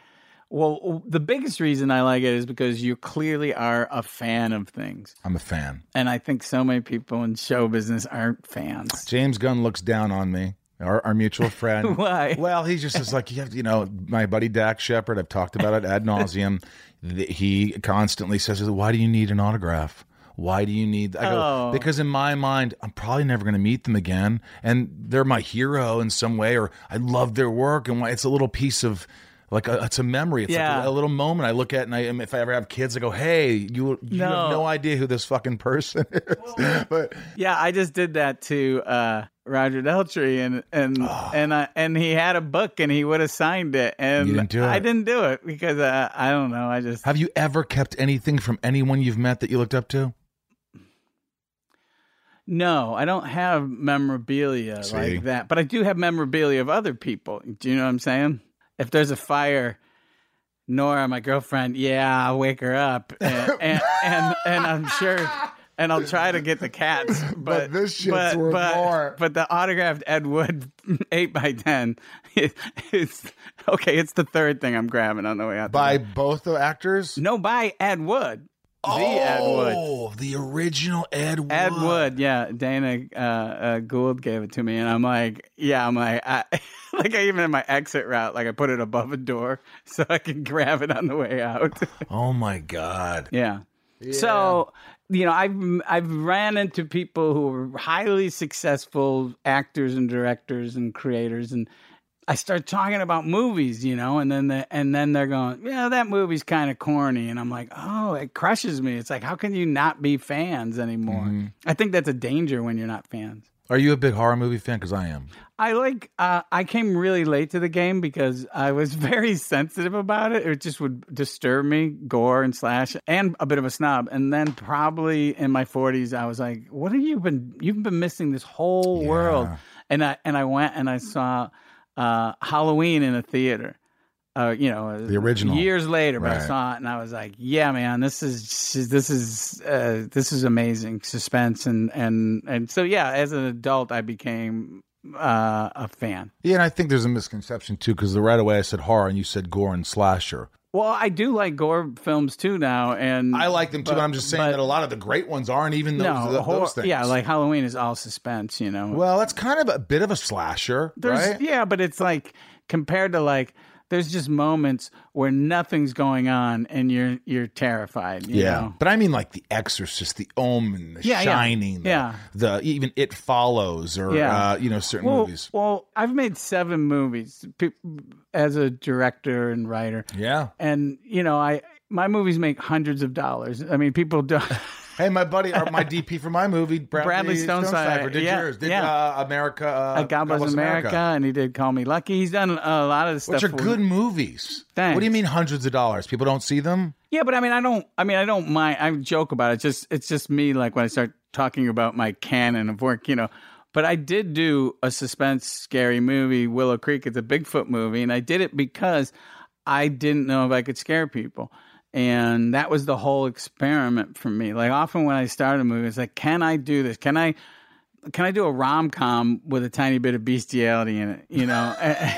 well, the biggest reason I like it is because you clearly are a fan of things, I'm a fan. and I think so many people in show business aren't fans. James Gunn looks down on me. Our, our mutual <laughs> friend. Why? Well, he's just is like you have, you know, my buddy Dax Shepard. I've talked about it ad nauseum. He constantly says, "Why do you need an autograph? Why do you need?" I go Oh. because in my mind, I'm probably never going to meet them again, and they're my hero in some way, or I love their work, and why- it's a little piece of. Like a, it's a memory. It's Yeah. like a, a little moment. I look at and I, if I ever have kids, I go, "Hey, you you No. have no idea who this fucking person <laughs> is." but Yeah, I just did that to uh, Roger Daltrey, and and and I, and he had a book, and he would have signed it, and You didn't do I didn't do it because uh, I don't know. I just have you ever kept anything from anyone you've met that you looked up to? no, I don't have memorabilia See? like that, but I do have memorabilia of other people. Do you know what I'm saying? If there's a fire. Nora, my girlfriend, yeah, I'll wake her up, and and, and, and I'm sure, <laughs> and I'll try to get the cats. <laughs> But, this shit's but, worth but, more. But the autographed Ed Wood <laughs> eight by ten, it, it's okay. It's the third thing I'm grabbing on the way out. By both the actors? no, by Ed Wood, the Ed Wood. Oh, the original Ed Wood. Ed Wood, yeah. Dana uh, uh, Gould gave it to me, and I'm like, yeah, I'm like, I, <laughs> like I even in my exit route, like I put it above a door so I can grab it on the way out. Oh my God. Yeah. So, you know, I've I've ran into people who are highly successful actors and directors and creators and I start talking about movies, you know, and then the, and then they're going, "Yeah, that movie's kind of corny." And I'm like, "Oh, it crushes me." It's like, "How can you not be fans anymore?" Mm-hmm. I think that's a danger when you're not fans. Are you a big horror movie fan? Because I am. I like. Uh, I came really late to the game because I was <laughs> very sensitive about it. It just would disturb me, gore and slash, and a bit of a snob. And then probably in my forties, I was like, "What have you been? You've been missing this whole world." And I and I went and I saw uh, Halloween in a theater. Uh, you know, The original. years later, but I saw it and I was like, "Yeah, man, this is this is uh, this is amazing suspense." And and and so yeah, as an adult, I became uh, a fan. Yeah, and I think there's a misconception too, because right away I said horror and you said gore and slasher. Well, I do like gore films too now, and I like them too, but, I'm just saying but- that a lot of the great ones aren't even those, no those horror- things. Yeah, like Halloween is all suspense, you know. well, that's kind of a bit of a slasher, There's right? yeah, but it's like compared to like there's just moments where nothing's going on and you're you're terrified. You Yeah, know? but I mean like The Exorcist, The Omen, The Yeah, yeah. Shining, the, Yeah. the even It Follows, or Yeah. uh, you know certain Well, movies. well, I've made seven movies as a director and writer, Yeah. and you know, I my movies make hundreds of dollars. I mean, people don't. <laughs> Hey, my buddy, or my DP for my movie, Bradley, Bradley Stonecipher, did yeah, yours. Did yeah. uh, America, uh, God Bless America, and he did Call Me Lucky. He's done a lot of stuff. Which are good movies. Thanks. What do you mean hundreds of dollars? People don't see them? Yeah, but I mean, I don't. I mean, I don't mind. I joke about it. It's just it's just me. Like when I start talking about my canon of work, you know. But I did do a suspense scary movie, Willow Creek. It's a Bigfoot movie, and I did it because I didn't know if I could scare people. And that was the whole experiment for me. Like often when I start a movie, it's like, can I do this? Can I can I do a rom com with a tiny bit of bestiality in it? You know,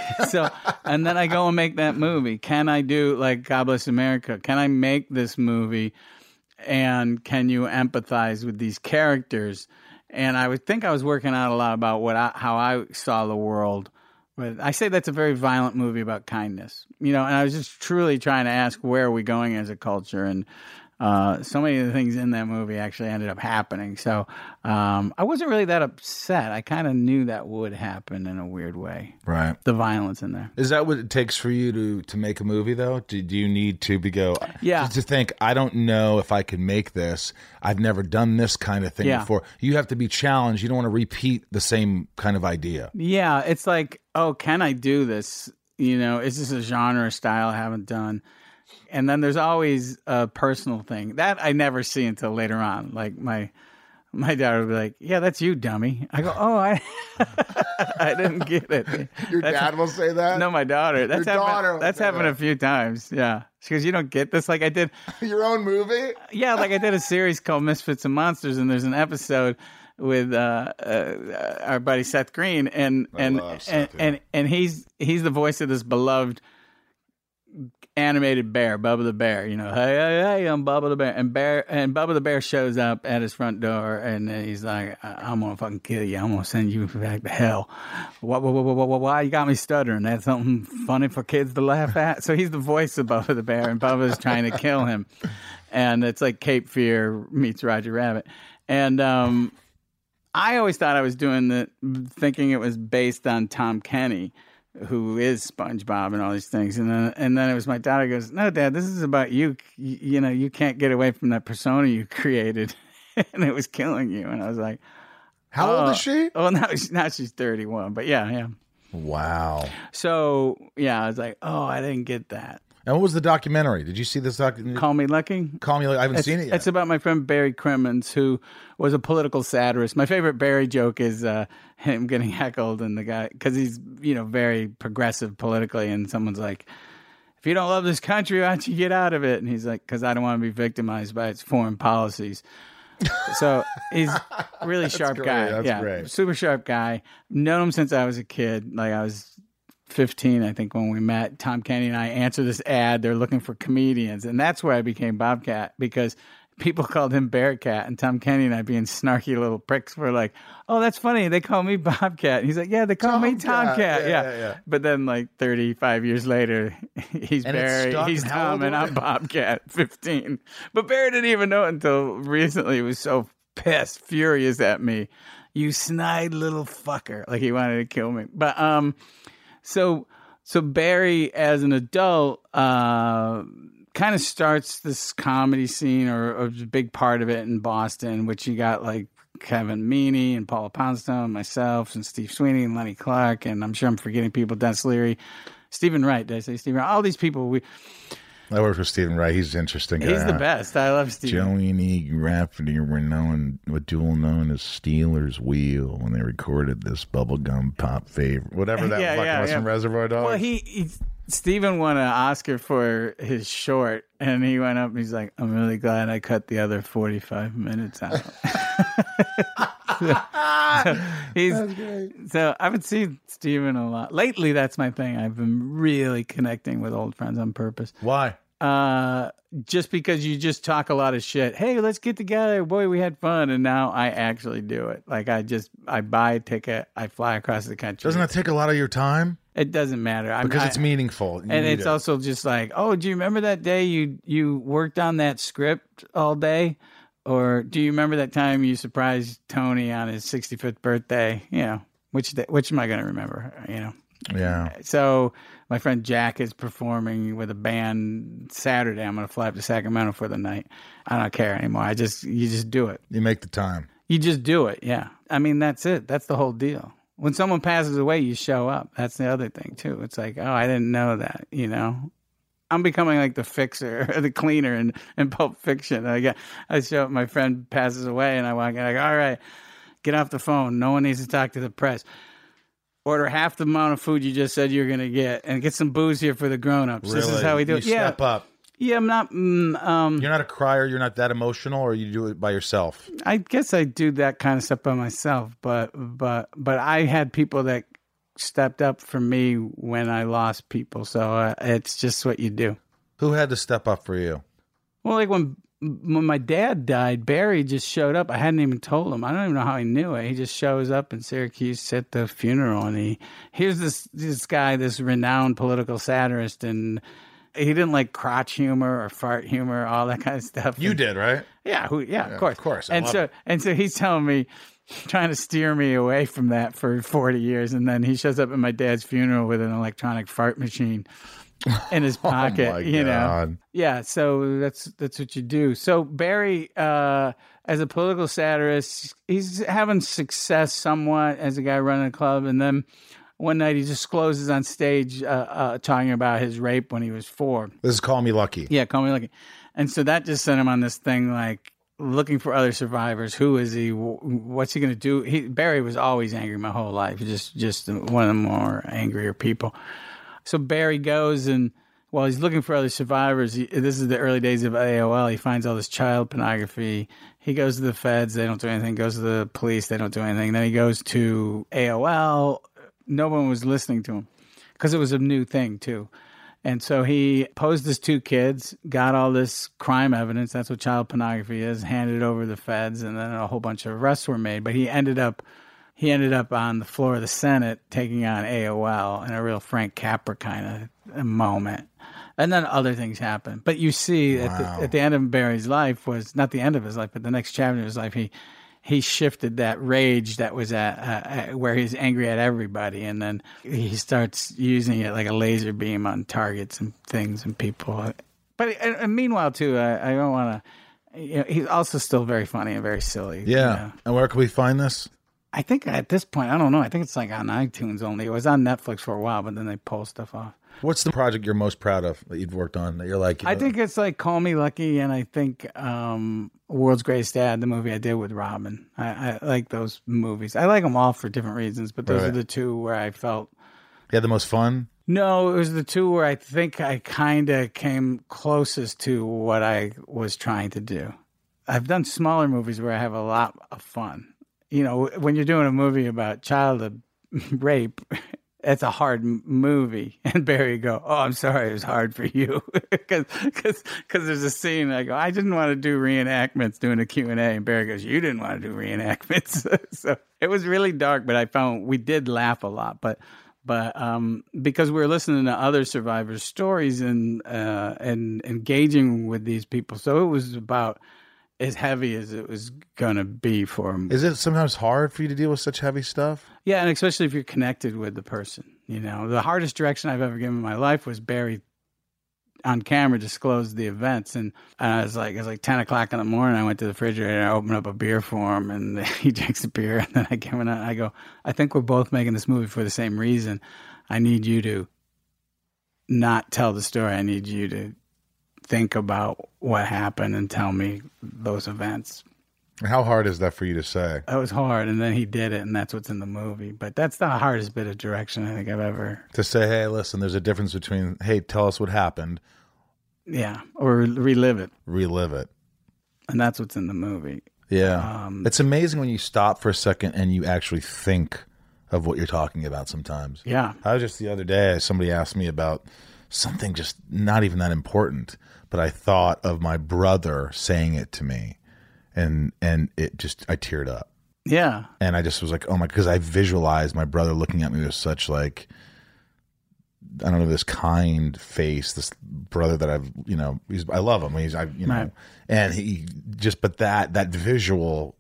<laughs> so and then I go and make that movie. Can I do like God Bless America? Can I make this movie and can you empathize with these characters? And I would think I was working out a lot about what I, how I saw the world. But I say that's a very violent movie about kindness, you know. And I was just truly trying to ask where are we going as a culture, and uh, so many of the things in that movie actually ended up happening. So um, I wasn't really that upset. I kind of knew that would happen in a weird way. Right. The violence in there. Is that what it takes for you to to make a movie though? Do, do you need to be go Yeah. to, to think I don't know if I can make this. I've never done this kind of thing Yeah. before. You have to be challenged. You don't want to repeat the same kind of idea. Yeah, it's like, oh, can I do this? You know, is this a genre style I haven't done? And then there's always a personal thing that I never see until later on. Like my my daughter would be like, "Yeah, that's you, dummy." I go, "Oh, I <laughs> I didn't get it." Your That's- dad will say that. No, my daughter. That's Your happened. daughter will that's happened that. a few times. Yeah, she goes, "You don't get this." Like I did. <laughs> Your own movie. Yeah, like I did a series called Misfits and Monsters, and there's an episode with uh, uh, our buddy Seth Green, and and and, and and he's he's the voice of this beloved animated bear, Bubba the Bear. You know, hey hey hey, I'm Bubba the Bear, and Bear and Bubba the Bear shows up at his front door, and he's like, "I'm gonna fucking kill you. I'm gonna send you back to hell." What, why you got me stuttering? That's something funny for kids to laugh at. So he's the voice of Bubba the Bear, and Bubba's trying to kill him, and it's like Cape Fear meets Roger Rabbit, and um. I always thought I was doing the thinking it was based on Tom Kenny, who is SpongeBob and all these things. And then and then it was my daughter goes, "No, Dad, this is about you. You, you know, you can't get away from that persona you created, <laughs> and it was killing you." And I was like, How old "Oh." is she? "Oh, now she's now she's thirty one." But yeah, yeah. Wow. So yeah, I was like, "Oh, I didn't get that." And what was the documentary? Did you see this documentary? Call me lucky. Call me. Lucky. I haven't It's, seen it yet. it's about my friend Barry Crimmins, who was a political satirist. My favorite Barry joke is uh, <laughs> him getting heckled and the guy because he's you know very progressive politically, and someone's like, "If you don't love this country, why don't you get out of it?" And he's like, "Because I don't want to be victimized by its foreign policies." so he's really <laughs> sharp great. guy. That's yeah, great. super sharp guy. Known him since I was a kid. Like I was 15, I think, when we met. Tom Kenny and I answered this ad. They're looking for comedians. And that's where I became Bobcat because people <laughs> called him Bearcat. And Tom Kenny and I, being snarky little pricks, were like, oh, that's funny. They call me <laughs> Bobcat. And he's like, yeah, they call me Tomcat. Yeah, Yeah, yeah, yeah. But then, like 35 years later, <laughs> he's And Barry, he's And Tom, and I'm? Bobcat, 15. But Barry didn't even know it until recently. He was so pissed, furious at me. You snide little fucker. Like he wanted to kill me. But, um, so so Barry as an adult uh kind of starts this comedy scene or, or a big part of it in Boston, which you got like Kevin Meaney and Paula Poundstone, myself and Steve Sweeney and Lenny Clarke, and I'm sure I'm forgetting people, Denis Leary, Steven Wright, did I say Steven Wright? All these people we I worked with Steven Wright. He's an interesting. Guy, he's the best. I love Steven. Joe Egan Rafferty were known, were dual known as Stealers Wheel when they recorded this bubblegum pop favorite, whatever that <laughs> Yeah, fucking yeah, was yeah. from Reservoir Dogs. Well, he, he Steven won an Oscar for his short, and he went up and he's like, "I'm really glad I cut the other 45 minutes out." so, <laughs> <laughs> he's so I haven't seen Steven a lot lately. That's my thing. I've been really connecting with old friends on purpose. Why? Uh, just because you just talk a lot of shit. Hey, let's get together. Boy, we had fun, and now I actually do it. Like I just I buy a ticket, I fly across the country. Doesn't that take a lot of your time? It doesn't matter I'm, Because I- it's meaningful. You and it's it. also just like, oh, do you remember that day you you worked on that script all day, or do you remember that time you surprised Tony on his 65th birthday? You know, which day, which am I going to remember? You know, yeah. so my friend Jack is performing with a band Saturday. I'm going to fly up to Sacramento for the night. I don't care anymore. I just you just do it. You make the time. You just do it. Yeah. I mean, that's it. That's the whole deal. When someone passes away, you show up. That's the other thing, too. It's like, oh, I didn't know that, you know? I'm becoming like the fixer, <laughs> the cleaner in, in Pulp Fiction. I get, I show up, my friend passes away, and I walk in, go, all right, get off the phone. No one needs to talk to the press. Order half the amount of food you just said you're going to get, and get some booze here for the grown-ups. This is how we do you it. Yeah, Step up. Yeah. I'm not. Mm, um, You're not a crier. You're not that emotional, or you do it by yourself. I guess I do that kind of stuff by myself, but but but I had people that stepped up for me when I lost people, so uh, it's just what you do. Who had to step up for you? Well, like when when my dad died, Barry just showed up. I hadn't even told him. I don't even know how he knew it. He just shows up in Syracuse at the funeral, and he here's this this guy, this renowned political satirist, and he didn't like crotch humor or fart humor, all that kind of stuff. You And- did, right? yeah, who, yeah, of course, of course. I And so, it. and so he's telling me, <laughs> trying to steer me away from that for forty years, and then he shows up at my dad's funeral with an electronic fart machine in his <laughs> pocket. Oh my you know, yeah. So that's that's what you do. So Barry, uh, as a political satirist, he's having success somewhat as a guy running a club, and then. One night he discloses on stage uh, uh, talking about his rape when he was four. This is Call Me Lucky. Yeah, call me lucky. And so that just sent him on this thing like looking for other survivors. Who is he? What's he going to do? He, Barry was always angry my whole life. Just just one of the more angrier people. So Barry goes and while he's looking for other survivors, he, this is the early days of AOL. He finds all this child pornography. He goes to the feds. They don't do anything. Goes to the police. They don't do anything. Then he goes to AOL. No one was listening to him because it was a new thing too. And so he posed his two kids, got all this crime evidence. That's what child pornography is. Handed it over to the feds, and then a whole bunch of arrests were made. But he ended up, he ended up on the floor of the Senate taking on AOL in a real Frank Capra kind of moment. And then other things happened. But you see, at, the, at the end of Barry's life was not the end of his life, but the next chapter of his life, he he shifted that rage that was at, uh, at where he's angry at everybody, and then he starts using it like a laser beam on targets and things and people. But and, meanwhile, too, I, I don't want to. You know, he's also still very funny and very silly. you Yeah. know. And where can we find this? I think at this point, I don't know. I think it's like on iTunes only. It was on Netflix for a while, but then they pull stuff off. What's the project you're most proud of that you've worked on that you're like? you I think it's like Call Me Lucky, and I think um, World's Greatest Dad, the movie I did with Robin. I, I like those movies. I like them all for different reasons, but those Right. are the two where I felt. you had the most fun. No, it was the two where I think I kind of came closest to what I was trying to do. I've done smaller movies where I have a lot of fun. You know, when you're doing a movie about child <laughs> rape, it's a hard movie. <laughs> And Barry go, "Oh, I'm sorry, it was hard for you," <laughs> because there's a scene I go, "I didn't want to do reenactments doing a Q and A," and Barry goes, "You didn't want to do reenactments," <laughs> so it was really dark. But I found we did laugh a lot, but but um, because we were listening to other survivors' stories and uh, and engaging with these people, so it was about as heavy as it was gonna be for him. Is it sometimes hard for you to deal with such heavy stuff? Yeah, and especially if you're connected with the person. You know, the hardest direction I've ever given in my life was Barry on camera disclosed the events, and I was like, it was like ten o'clock in the morning. I went to the refrigerator, and I opened up a beer for him, and <laughs> he drinks a beer, and then I give him, I go, I think we're both making this movie for the same reason. I need you to not tell the story. I need you to think about what happened and tell me those events. How hard is that for you to say? That was hard, and then he did it, and that's what's in the movie. But that's the hardest bit of direction I think I've ever, To say, hey, listen, there's a difference between, hey, tell us what happened, yeah, or relive it, relive it. and that's what's in the movie. Yeah. Um, it's amazing when you stop for a second and you actually think of what you're talking about sometimes. Yeah, I was just the other day, somebody asked me about something just not even that important, but I thought of my brother saying it to me and and it just I teared up. yeah, And I just was like, "Oh my," because I visualized my brother looking at me with such like I don't know this kind face, this brother that I've you know he's I love him. He's I you know, Right. and he just but that that visual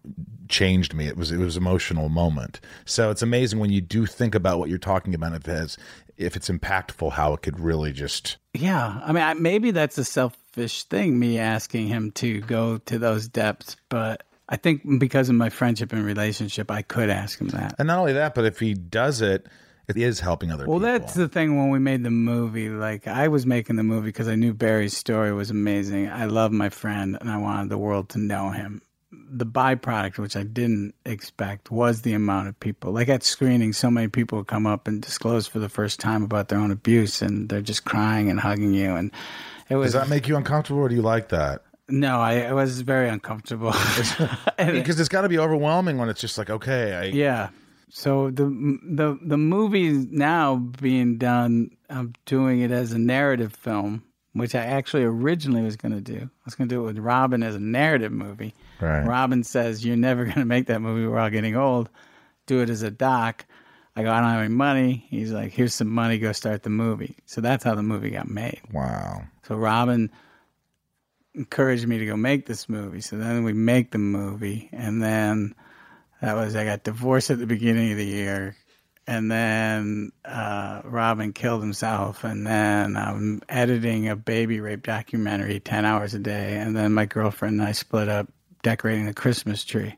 changed me. It was it was an emotional moment. So it's amazing when you do think about what you're talking about. If it has if it's impactful, how it could really just yeah. I mean, I, maybe that's a selfish thing, me asking him to go to those depths, but I think because of my friendship and relationship, I could ask him that. and not only that, but if he does it, it is helping other people. Well, people. that's the thing when we made the movie. Like, I was making the movie because I knew Barry's story was amazing. I love my friend and I wanted the world to know him. The byproduct, which I didn't expect, was the amount of people. Like at screening, so many people come up and disclose for the first time about their own abuse and they're just crying and hugging you. And it was, Does that make you uncomfortable, or do you like that? no, I, I was very uncomfortable. <laughs> <laughs> <laughs> Because it's got to be overwhelming when it's just like, okay, I, Yeah. So the the the movie now being done, I'm doing it as a narrative film which I actually originally was going to do. I was going to do it with Robin as a narrative movie. Right. Robin says, You're never <laughs> going to make that movie. We're all getting old. Do it as a doc. I go, I don't have any money. He's like, Here's some money. Go start the movie. So that's how the movie got made. Wow. So Robin encouraged me to go make this movie. So then we make the movie, and then that was I got divorced at the beginning of the year, and then uh, Robin killed himself, and then I'm editing a baby rape documentary ten hours a day, and then my girlfriend and I split up decorating the Christmas tree.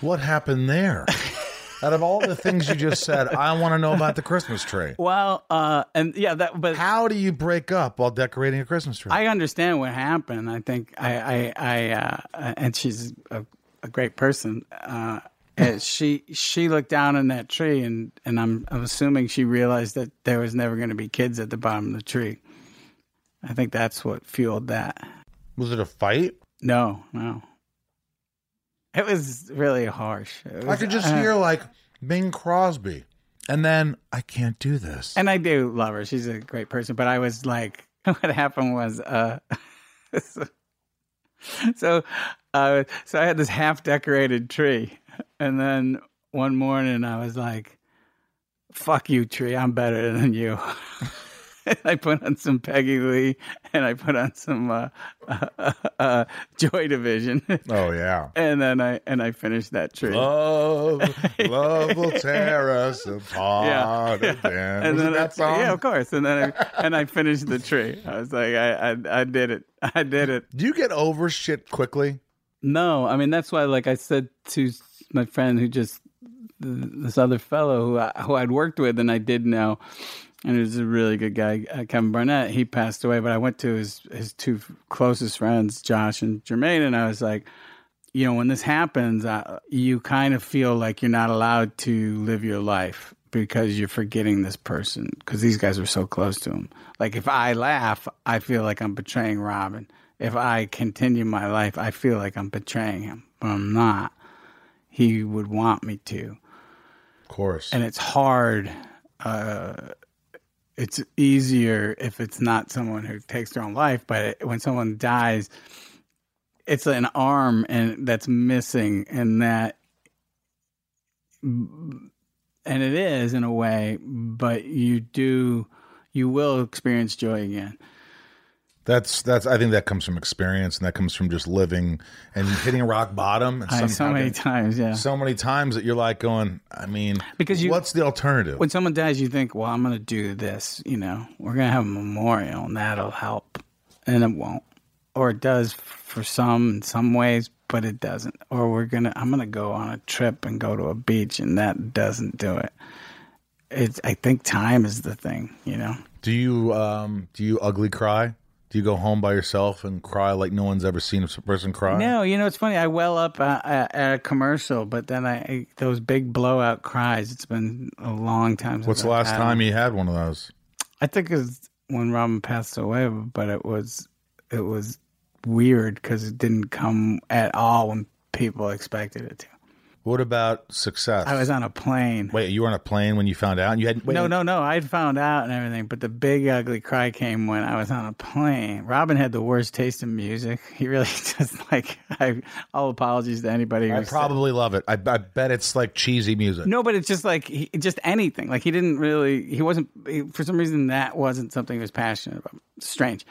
What happened there? <laughs> Out of all the things you just said, I want to know about the Christmas tree. Well, uh, and yeah, that but How do you break up while decorating a Christmas tree? I understand what happened. I think I, I, I uh, and she's a, a great person. Uh, and she she looked down in that tree, and and I'm I'm assuming she realized that there was never going to be kids at the bottom of the tree. I think that's what fueled that. was it a fight? No, no. It was really harsh. It I could just uh, hear like Bing Crosby, and then I can't do this. and I do love her. She's a great person. But I was like, <laughs> what happened was, uh, <laughs> so, so, uh, so I had this half decorated tree, and then one morning I was like, "Fuck you, tree! I'm better than you." <laughs> <laughs> I put on some Peggy Lee, and I put on some uh, uh, <laughs> uh, Joy Division, oh yeah. <laughs> and then I and I finished that tree. Love, love will tear us apart again. and then that I, song? yeah, of course. And then I, and I finished the tree. I was like, I, I, I did it. I did it. Do you get over shit quickly? No, I mean that's why, like I said to my friend who just this other fellow who I, who I'd worked with and I did know, and he was a really good guy, uh, Kevin Barnett. He passed away, but I went to his his two closest friends, Josh and Jermaine, and I was like. You know, when this happens, uh, you kind of feel like you're not allowed to live your life because you're forgetting this person because these guys were so close to him. Like if I laugh, I feel like I'm betraying Robin. If I continue my life, I feel like I'm betraying him, but I'm not. He would want me to, Of course. and it's hard. Uh, it's easier if it's not someone who takes their own life, but when someone dies, it's an arm and that's missing, and that and it is in a way, but you do you will experience joy again. That's that's. I think that comes from experience, and that comes from just living and hitting rock bottom. And <laughs> I, so many times, yeah. so many times that you're like going. I mean, Because you- what's the alternative? when someone dies, you think, well, I'm going to do this, you know, we're going to have a memorial and that'll help. And it won't. Or it does for some in some ways, but it doesn't. Or we're going to, I'm going to go on a trip and go to a beach and that doesn't do it. It's, I think time is the thing, you know? do you um do you ugly cry? Do you go home by yourself and cry like no one's ever seen a person cry? No, you know it's funny. I well up uh, at, a commercial, but then I, I those big blowout cries. It's been a long time. Since What's the I've last time them. you had one of those? I think it was when Robin passed away, but it was it was weird because it didn't come at all when people expected it to. What about success? I was on a plane. Wait, you were on a plane when you found out? And you had wait, no, no, no. I'd found out and everything, but the big ugly cry came when I was on a plane. Robin had the worst taste in music. He really <laughs> just like. I all apologies to anybody. I who said- probably love it. I, I bet it's like cheesy music. No, but it's just like he, just anything. Like he didn't really. He wasn't he, for some reason that wasn't something he was passionate about. Strange.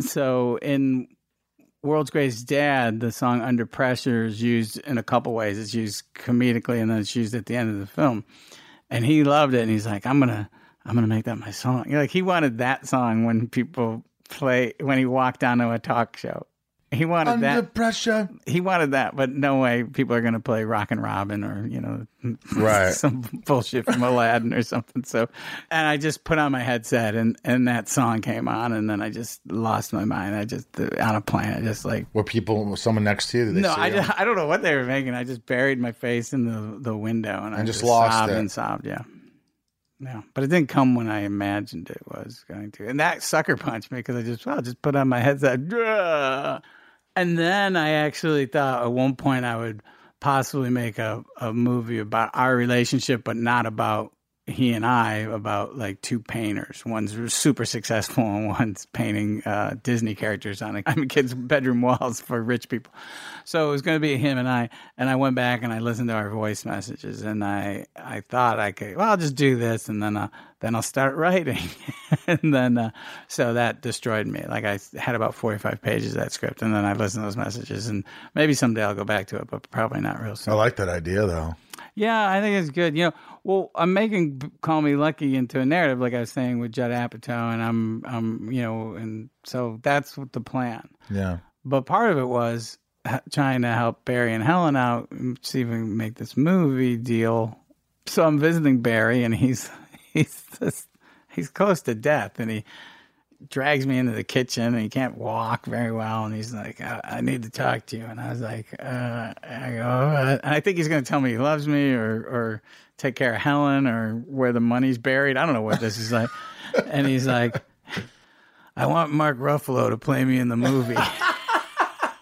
So in World's Greatest Dad, the song "Under Pressure" is used in a couple ways. It's used comedically, and then it's used at the end of the film. And he loved it, and he's like, "I'm gonna, I'm gonna make that my song." Like he wanted that song when people play when he walked onto a talk show. He wanted Under that pressure. he wanted that, but no way people are going to play Rockin' Robin or you know, Right. <laughs> some bullshit from Aladdin or something. So, and I just put on my headset and and that song came on, and then I just lost my mind. I just on a plane, I just like Were people, was someone next to you? Did they no, I just, I don't know what they were making. I just buried my face in the the window and, I just lost sobbed it. and sobbed. Yeah. Yeah, but it didn't come when I imagined it was going to, and that sucker punched me because I just, well, just put on my headset, "Duh." And then I actually thought at one point I would possibly make a, a movie about our relationship, but not about he and I about like two painters. One's super successful and <laughs> one's painting uh, Disney characters on a, <laughs> I mean, kids' bedroom walls for rich people. So it was going to be him and I. And I went back and I listened to our voice messages and I, I thought I could, well, I'll just do this and then, uh, then I'll start <laughs> writing. and then, uh, so that destroyed me. Like I had about 45 pages of that script and then I listened to those messages and maybe someday I'll go back to it, but probably not real soon. I like that idea though. Yeah, I think it's good. You know, well, I'm making "Call Me Lucky" into a narrative, like I was saying with Judd Apatow, and I'm, I'm, you know, and so that's what the plan. Yeah. But part of it was trying to help Barry and Helen out, see if we can make this movie deal. So I'm visiting Barry, and he's <laughs> he's just, he's close to death, and he drags me into the kitchen and he can't walk very well and he's like I, I need to talk to you. And I was like uh, I go and I think he's going to tell me he loves me or or take care of Helen or where the money's buried. I don't know what this is like. And he's like I want Mark Ruffalo to play me in the movie <laughs>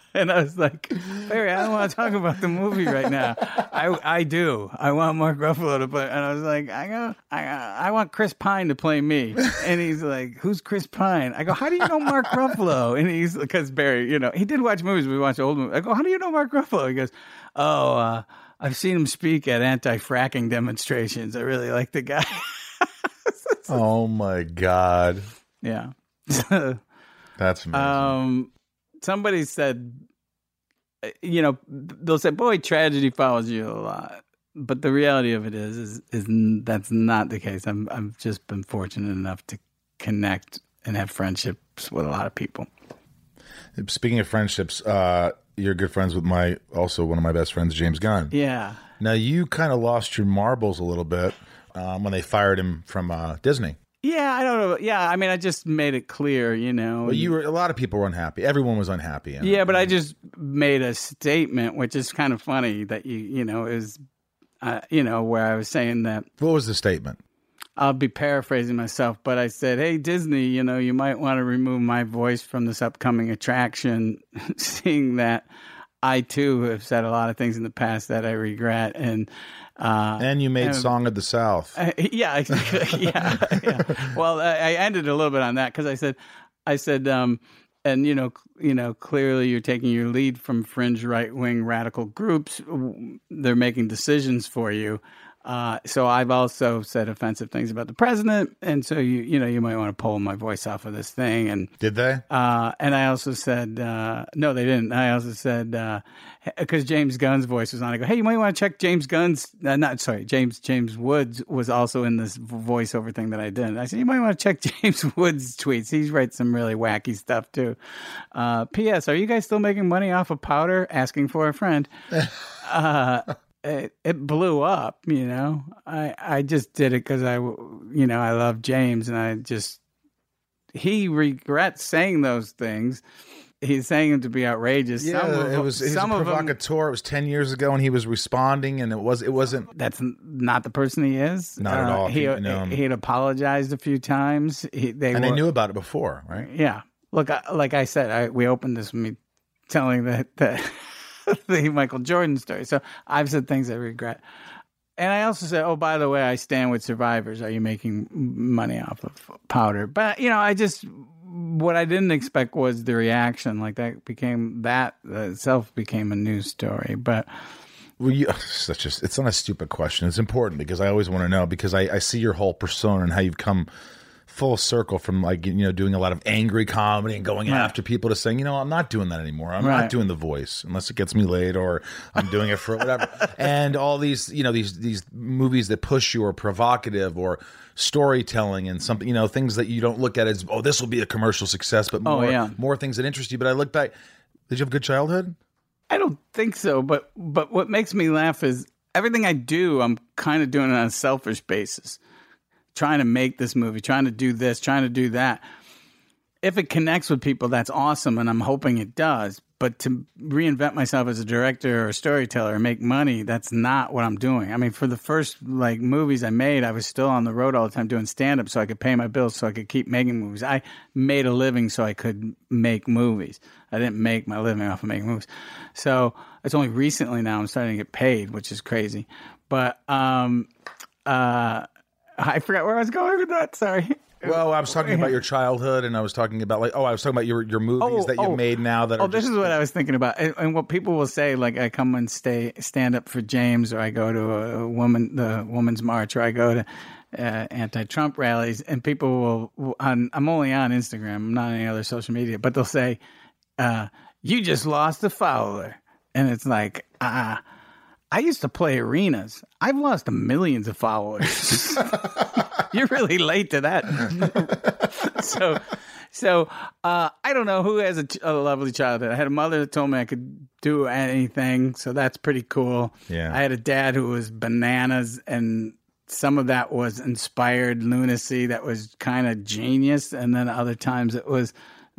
<laughs> and I was like Barry I don't want to talk about the movie right now. I I do. I want Mark Ruffalo to play and I was like I go I I want Chris Pine to play me. And he's like who's Chris Pine? I go how do you know Mark Ruffalo? And he's because Barry you know he did watch movies we watched old movies. I go how do you know Mark Ruffalo? He goes oh uh, I've seen him speak at anti-fracking demonstrations. I really like the guy. <laughs> Oh my god. yeah. <laughs> That's amazing. Um, somebody said, uh, you know, they'll say, "Boy, tragedy follows you a lot." But the reality of it is, is, is that's not the case. I'm, I've just been fortunate enough to connect and have friendships with a lot of people. Speaking of friendships, uh, you're good friends with my also one of my best friends, James Gunn. Yeah, Now you kind of lost your marbles a little bit um, when they fired him from uh, Disney. Yeah. I don't know. Yeah, I mean, I just made it clear, you know. But you were a lot of people were unhappy. Everyone was unhappy. And, Yeah, but I just made a statement, which is kind of funny that you, you know, is, uh, you know, where I was saying that What was the statement? I'll be paraphrasing myself, but I said, "Hey Disney, you know, you might want to remove my voice from this upcoming attraction, <laughs> seeing that I too have said a lot of things in the past that I regret." And uh, And you made Um, "Song of the South." uh, <laughs> yeah, yeah, <laughs> yeah. Well, I, I ended a little bit on that because I said, I said, um, and you know, you know, clearly you're taking your lead from fringe right wing radical groups. They're making decisions for you. Uh, so I've also said offensive things about the president, and so you, you know, you might want to pull my voice off of this thing. And Did they? uh, and I also said, uh, no, they didn't. I also said, because James Gunn's voice was on, I go, hey, you might want to check James Gunn's, uh, not, sorry, James, James Woods was also in this voiceover thing that I did. I said, you might want to check <laughs> James Woods' tweets. He's writes some really wacky stuff too. Uh, P.S. Are you guys still making money off of powder? Asking for a friend. <laughs> uh, it, it blew up, you know. I, I just did it because I, you know, I love James and I just, he regrets saying those things. He's saying them to be outrageous. Yeah, some of it was, some of them, provocateur. It was ten years ago, and he was responding, and it was it wasn't. that's not the person he is. Uh, Not at all. He, you know he had apologized a few times. He, they And were, they knew about it before, right? Yeah. Look, I, like I said, I, we opened this with me telling that the, <laughs> the Michael Jordan story. So I've said things I regret. And I also said, oh, by the way, I stand with survivors. Are you making money off of powder? But, you know, I just, what I didn't expect was the reaction. Like that became, that itself became a news story. But Well, you, <laughs> such a, it's not a stupid question. It's important because I always want to know because I, I see your whole persona and how you've come full circle from like you know doing a lot of angry comedy and going after people to saying you know I'm not doing that anymore. I'm Right. not doing the voice unless it gets me laid or I'm doing it for whatever. <laughs> and all these you know these these movies that push you or provocative or storytelling and something you know things that you don't look at as oh this will be a commercial success but Oh, yeah. more things that interest you. But I look back. Did you have a good childhood? I don't think so, but but what makes me laugh is everything I do, I'm kind of doing it on a selfish basis. Trying to make this movie, trying to do this, trying to do that. If it connects with people, that's awesome, and I'm hoping it does. But to reinvent myself as a director or a storyteller and make money, that's not what I'm doing. I mean, for the first like movies I made, I was still on the road all the time doing stand up so I could pay my bills so I could keep making movies. I made a living so I could make movies. I didn't make my living off of making movies. So it's only recently now I'm starting to get paid, which is crazy. But um uh I forgot where I was going with that. Sorry. Well, I was talking about your childhood, and I was talking about like, oh, I was talking about your your movies that you made now that oh, are. this just, is what I was thinking about, and, and what people will say, like I come and stay stand up for James, or I go to a woman the Women's March, or I go to uh, anti-Trump rallies, and people will. On, I'm only on Instagram, I'm not on any other social media, but they'll say, uh, "You just lost a follower," and it's like, ah. I used to play arenas. I've lost millions of followers. <laughs> You're really late to that. <laughs> so, so uh, I don't know who has a, a, lovely childhood. I had a mother that told me I could do anything, so that's pretty cool. Yeah. I had a dad who was bananas, and some of that was inspired lunacy that was kind of genius, and then other times it was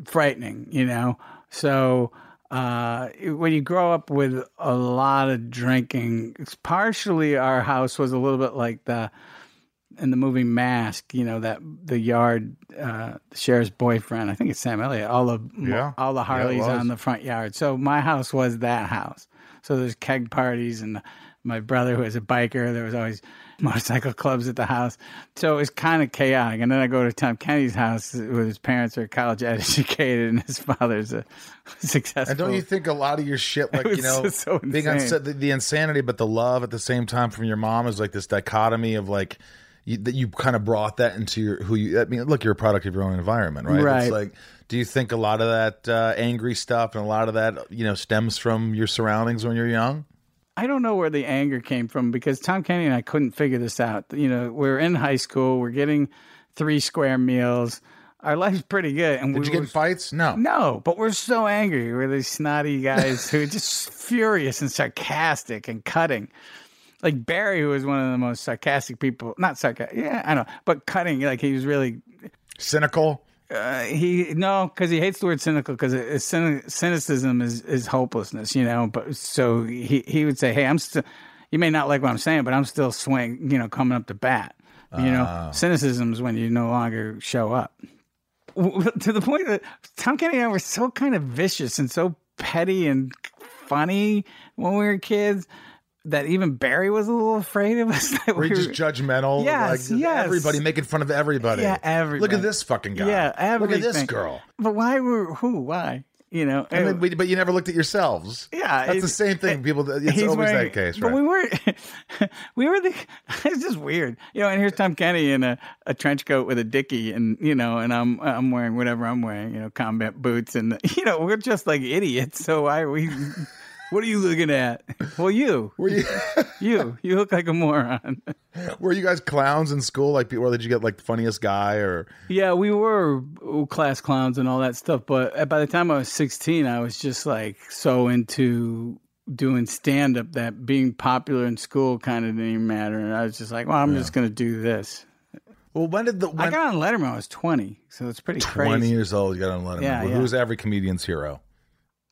frightening. You know, so uh, when you grow up with a lot of drinking, it's partially our house was a little bit like the in the movie Mask. You know that the yard uh, the sheriff's boyfriend. I think it's Sam Elliott. All the Yeah. all the Harleys was. on the front yard. So my house was that house. So there's keg parties and my brother who was a biker. There was always <laughs> motorcycle clubs at the house. So it was kind of chaotic. And then I go to Tom Kenny's house where his parents are college <laughs> educated and his father's a <laughs> successful. and don't you think a lot of your shit, like you know, so being unsa- the, the insanity, but the love at the same time from your mom is like this dichotomy of like you, that you kind of brought that into your who you. I mean, look, you're a product of your own environment, right? Right. It's like, do you think a lot of that uh, angry stuff and a lot of that you know stems from your surroundings when you're young? I don't know where the anger came from because Tom Kenny and I couldn't figure this out. You know, we're in high school, we're getting three square meals. Our life's pretty good. And Did we you get were- in fights? No. No, but we're so angry. We're these snotty guys who are just <laughs> furious and sarcastic and cutting. Like Barry, who was one of the most sarcastic people, not sarcastic, yeah, I know, but cutting. Like he was really, Cynical. Uh, he no, because he hates the word cynical because cynicism is is hopelessness, you know. But so he he would say, hey, I'm still. You may not like what I'm saying, but I'm still swing, you know, coming up to bat. You know, cynicism is when you no longer show up to the point that Tom Kenny and I were so kind of vicious and so petty and funny when we were kids that even Barry was a little afraid of us. <laughs> That Were we you were, just judgmental? Yes, like, yes. Everybody making fun of everybody. Yeah, Look everybody. at this fucking guy. Yeah, Look at this girl. But why were who? Why? You know, And then, we- but you never looked at yourselves. Yeah, that's the same thing. People, it's always wearing- that case, But we were, <laughs> we were the. <laughs> It's just weird, you know. And here's Tom Kenny in a, a trench coat with a dicky, and you know, and I'm I'm wearing whatever I'm wearing, you know, combat boots, and you know, we're just like idiots. So why are we? What are you looking at? Well, you, were you <laughs> you, you look like a moron. <laughs> were you guys clowns in school? Like, or did you get like the funniest guy? Or Yeah, we were class clowns and all that stuff. But by the time I was 16, I was just like so into doing stand up that being popular in school kind of didn't even matter. And I was just like, well, I'm just going to do this. well, when did the when, I got on Letterman, I was 20. So it's pretty twenty crazy. years old? You got on Letterman. Yeah, Well, yeah. Who's every comedian's hero?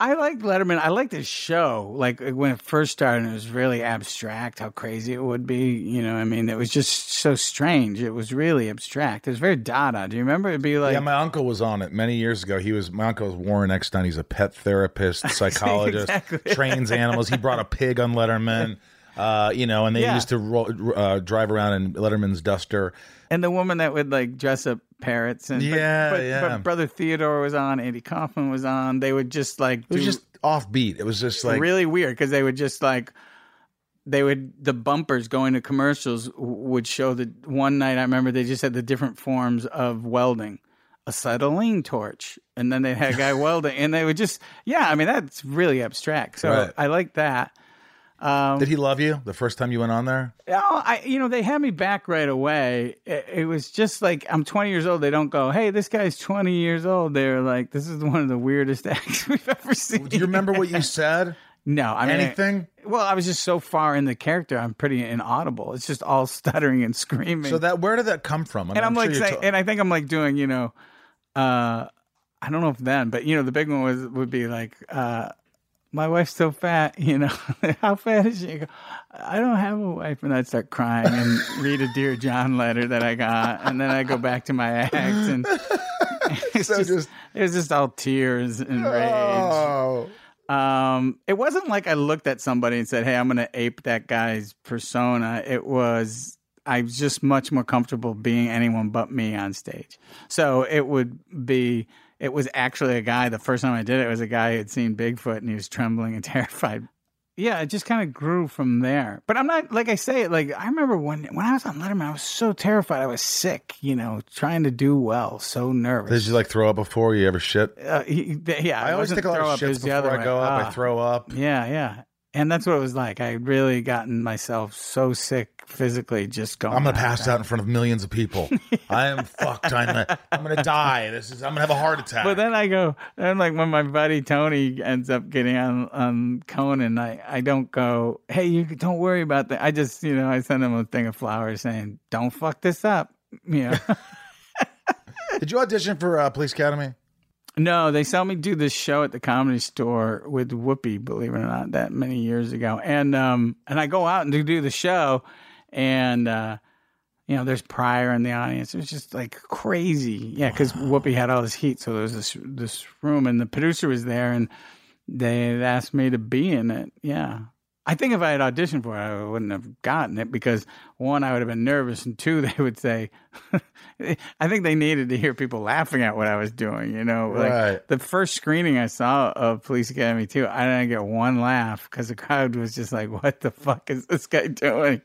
I like Letterman. I like his show. Like when it first started, it was really abstract how crazy it would be. You know, I mean, it was just so strange. It was really abstract. It was very Dada. Do you remember? It'd be like, yeah, my uncle was on it many years ago. He was my uncle was Warren Eckstein. He's a pet therapist, <laughs> psychologist, Exactly. trains animals. He brought a pig on Letterman. <laughs> Uh, you know, and they Yeah. used to roll, uh, drive around in Letterman's duster. And the woman that would like dress up parrots and Yeah, but, yeah. but brother Theodore was on, Andy Kaufman was on. They would just like It was do just offbeat. It was just like really weird because they would just like they would the bumpers going to commercials would show that one night I remember they just had the different forms of welding. Acetylene torch, and then they had a guy <laughs> welding, and they would just, yeah. I mean, that's really abstract. So Right. I like that. Um, Did he love you the first time you went on there? Oh, I you know they had me back right away. It, it was just like I'm 20 years old. They don't go, "Hey, this guy's 20 years old." They're like, "This is one of the weirdest <laughs> acts we've ever seen." Do you remember what you said? <laughs> No, I mean Anything? well, I was just so far in the character. I'm pretty inaudible. It's just all <laughs> stuttering and screaming. So that where did that come from? I mean, and I'm, like, sure you're saying, ta- and I think I'm like doing, you know, uh, I don't know if then, but you know, the big one was would be like, uh, my wife's so fat, you know, <laughs> how fat is she? I, go, I don't have a wife, and I'd start crying and read a Dear John letter that I got, and then I go back to my act, and <laughs> it's So just, just- it was just all tears and rage. Oh. Um, it wasn't like I looked at somebody and said, "Hey, I'm going to ape that guy's persona." It was I was just much more comfortable being anyone but me on stage. So it would be. It was actually a guy. The first time I did it, it was a guy who had seen Bigfoot and he was trembling and <laughs> terrified. Yeah, it just kind of grew from there. But I'm not like I say it. Like I remember when when I was on Letterman, I was so terrified. I was sick. You know, trying to do well, so nervous. Did you like throw up before you ever shit? Uh, he, yeah, I always take a lot of up, shits before I way. go up. I Ah. throw up. Yeah, yeah. And that's what it was like. I had really gotten myself so sick physically just going. I'm gonna pass out in front of millions of people. <laughs> I am fucked. I'm gonna, I'm gonna die. This is I'm gonna have a heart attack. But then I go, then like when my buddy Tony ends up getting on on Conan, I I don't go, hey, you don't worry about that. I just you know I send him a thing of flowers saying, don't fuck this up. You know. <laughs> Did you audition for uh, Police Academy? No, they saw me do this show at the comedy store with Whoopi, believe it or not, that many years ago. And um and I go out and do, the show and uh you know, there's Pryor in the audience. It was just like crazy. Yeah, because Whoopi had all this heat. So there was this this room and the producer was there and they asked me to be in it. Yeah. I think if I had auditioned for it, I wouldn't have gotten it because one, I would have been nervous, and two, <laughs> they would say, I think they needed to hear people laughing at what I was doing. You know, like Right. the first screening I saw of Police Academy 2, I didn't get one laugh because the crowd was just like, what the fuck is this guy <laughs> doing?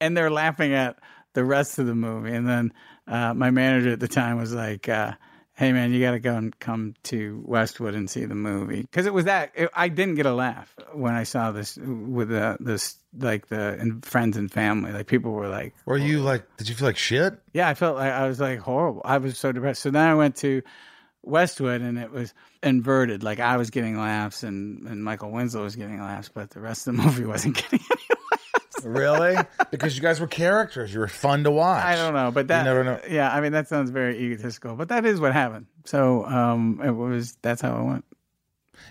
And they're laughing at the rest of the movie. And then uh, my manager at the time was like, uh, hey, man, you got to go and come to Westwood and see the movie. Because it was that, it, I didn't get a laugh when I saw this with the, this, like the and friends and family. Like people were like, Were you like? Did you feel like shit? yeah, I felt like I was like horrible. I was so depressed. So then I went to Westwood and it was inverted. Like I was getting laughs and, and Michael Winslow was getting laughs, but the rest of the <laughs> movie wasn't getting any. Really? because you guys were characters. You were fun to watch. I don't know, but that never know. Yeah, I mean that sounds very egotistical, but that is what happened. So um, it was that's how it went.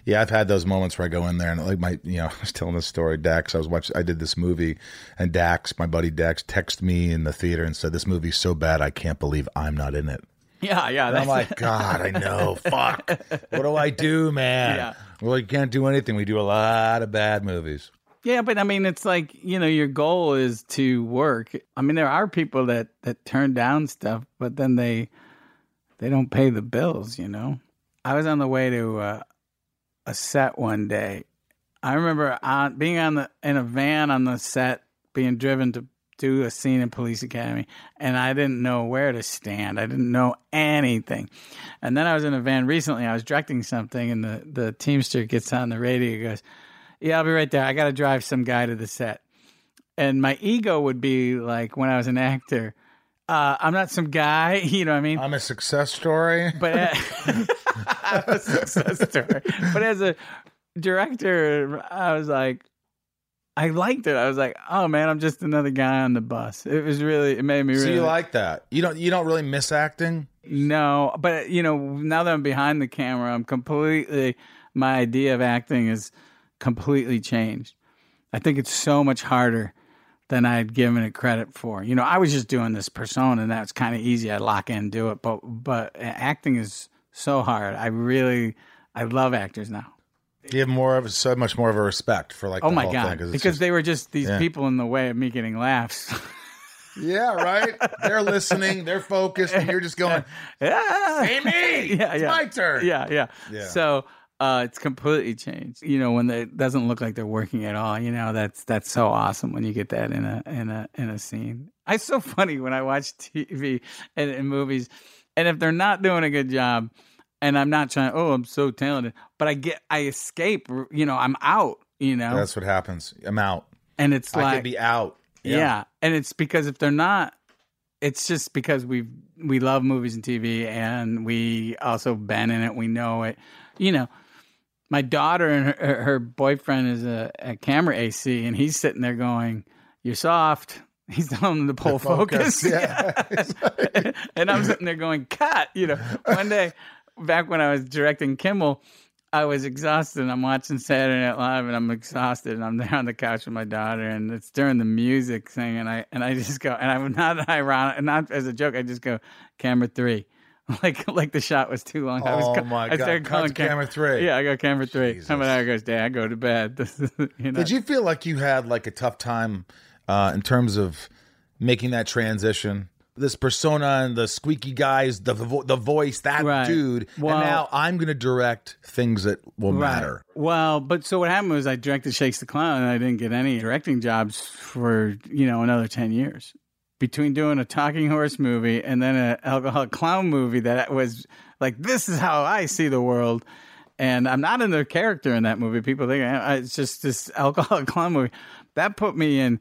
Yeah, I've had those moments where I go in there and like my, you know, <laughs> I was telling this story. Dax, I was watching, I did this movie, and Dax, my buddy Dax, texted me in the theater and said, "This movie's so bad, I can't believe I'm not in it." Yeah, yeah. I'm like, God, I know. <laughs> Fuck. What do I do, man? Yeah. Well, you can't do anything. We do a lot of bad movies. Yeah, but I mean, it's like you know, your goal is to work. I mean, there are people that that turn down stuff, but then they they don't pay the bills. You know, I was on the way to uh, a set one day. I remember on being on the in a van on the set, being driven to do a scene in Police Academy, and I didn't know where to stand. I didn't know anything. And then I was in a van recently. I was directing something, and the the teamster gets on the radio. Goes, "Yeah, I'll be right there. I got to drive some guy to the set." And my ego would be like when I was an actor, uh, I'm not some guy. <laughs> You know what I mean? I'm a success story. but uh, <laughs> <laughs> a success story. But as a director, I was like, I liked it. I was like, oh man, I'm just another guy on the bus. It was really, it made me So really you like that? You don't? You don't really miss acting? no. But you know, now that I'm behind the camera, I'm completely. My idea of acting is completely changed. I think it's so much harder than I'd given it credit for. You know, I was just doing this persona, and that's kind of easy. I lock in, do it. But but acting is so hard. I really, I love actors now. You have more of so much more of a respect for like. Oh the my whole god! because just- they were just these Yeah. people in the way of me getting laughs. <laughs> yeah, right. They're listening. They're focused, and you're just going, <laughs> yeah, "Hey me, <laughs> yeah, it's yeah. my turn." yeah, yeah, Yeah. So uh, it's completely changed. You know, when it doesn't look like they're working at all. You know, that's that's so awesome when you get that in a in a in a scene. It's so funny when I watch <laughs> TV and, and movies, and if they're not doing a good job, and I'm not trying. Oh, I'm so talented, but I get I escape. You know, I'm out. You know, That's what happens. I'm out. and it's I like could be out. yeah. and it's because if they're not, it's just because we we love movies and TV, and we also been in it. We know it. You know, my daughter and her, her boyfriend is a, a camera AC, and he's sitting there going, "You're soft." <laughs> He's telling them to pull focus. focus, yeah. <laughs> and I'm sitting there going, "Cut!" You know, one day back when I was directing Kimmel. I was exhausted. and I'm watching Saturday Night Live, and I'm exhausted. And I'm <laughs> there on the couch with my daughter, and it's during the music thing, and I and I just go, and I'm not ironic, not as a joke. I just go, camera three, <laughs> like like the shot was too long. I was, Oh my I God, started cut calling to camera three. Yeah, I got camera three. Jesus. How about that goes, Dad? I go to bed. <laughs> You know. Did you feel like you had like a tough time uh, in terms of making that transition? This persona and the squeaky guys, the vo- the voice, that Right. dude, Well- and now I'm going to direct things that will matter. Well, but so what happened was I directed Shakes the Clown and I didn't get any directing jobs for, you know, another 10 years. Between doing a talking horse movie and then an alcoholic clown movie that was like, this is how I see the world. And I'm not in the character in that movie. People think "Uh, it's just this alcoholic <laughs> clown movie. That put me in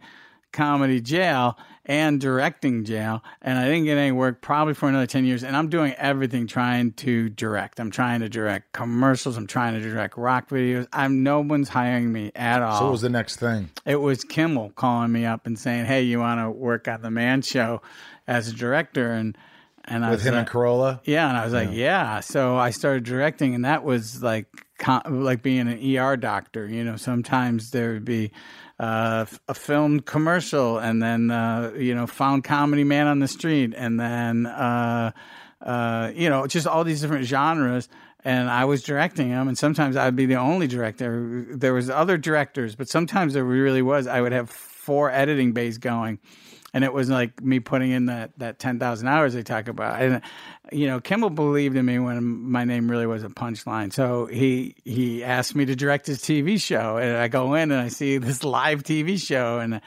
comedy jail and directing jail and i didn't get any work probably for another 10 years and i'm doing everything trying to direct i'm trying to direct commercials i'm trying to direct rock videos i'm no one's hiring me at all So what was the next thing? it was kimmel calling me up and saying hey you want to work on the man show as a director and and I With was him like, and Carolla? yeah, and I was like, yeah. So I started directing, and that was like like being an ER doctor. You know, sometimes there would be uh, a filmed commercial, and then uh, you know, found comedy man on the street, and then uh, uh, you know, just all these different genres. And I was directing them, and sometimes I'd be the only director. There was other directors, but sometimes there really was. I would have four editing bays going and it was like me putting in that that ten thousand hours they talk about. And you know, Kimmel believed in me when my name really was a punchline. So he he asked me to direct his TV show, and I go in and I see this live TV show, and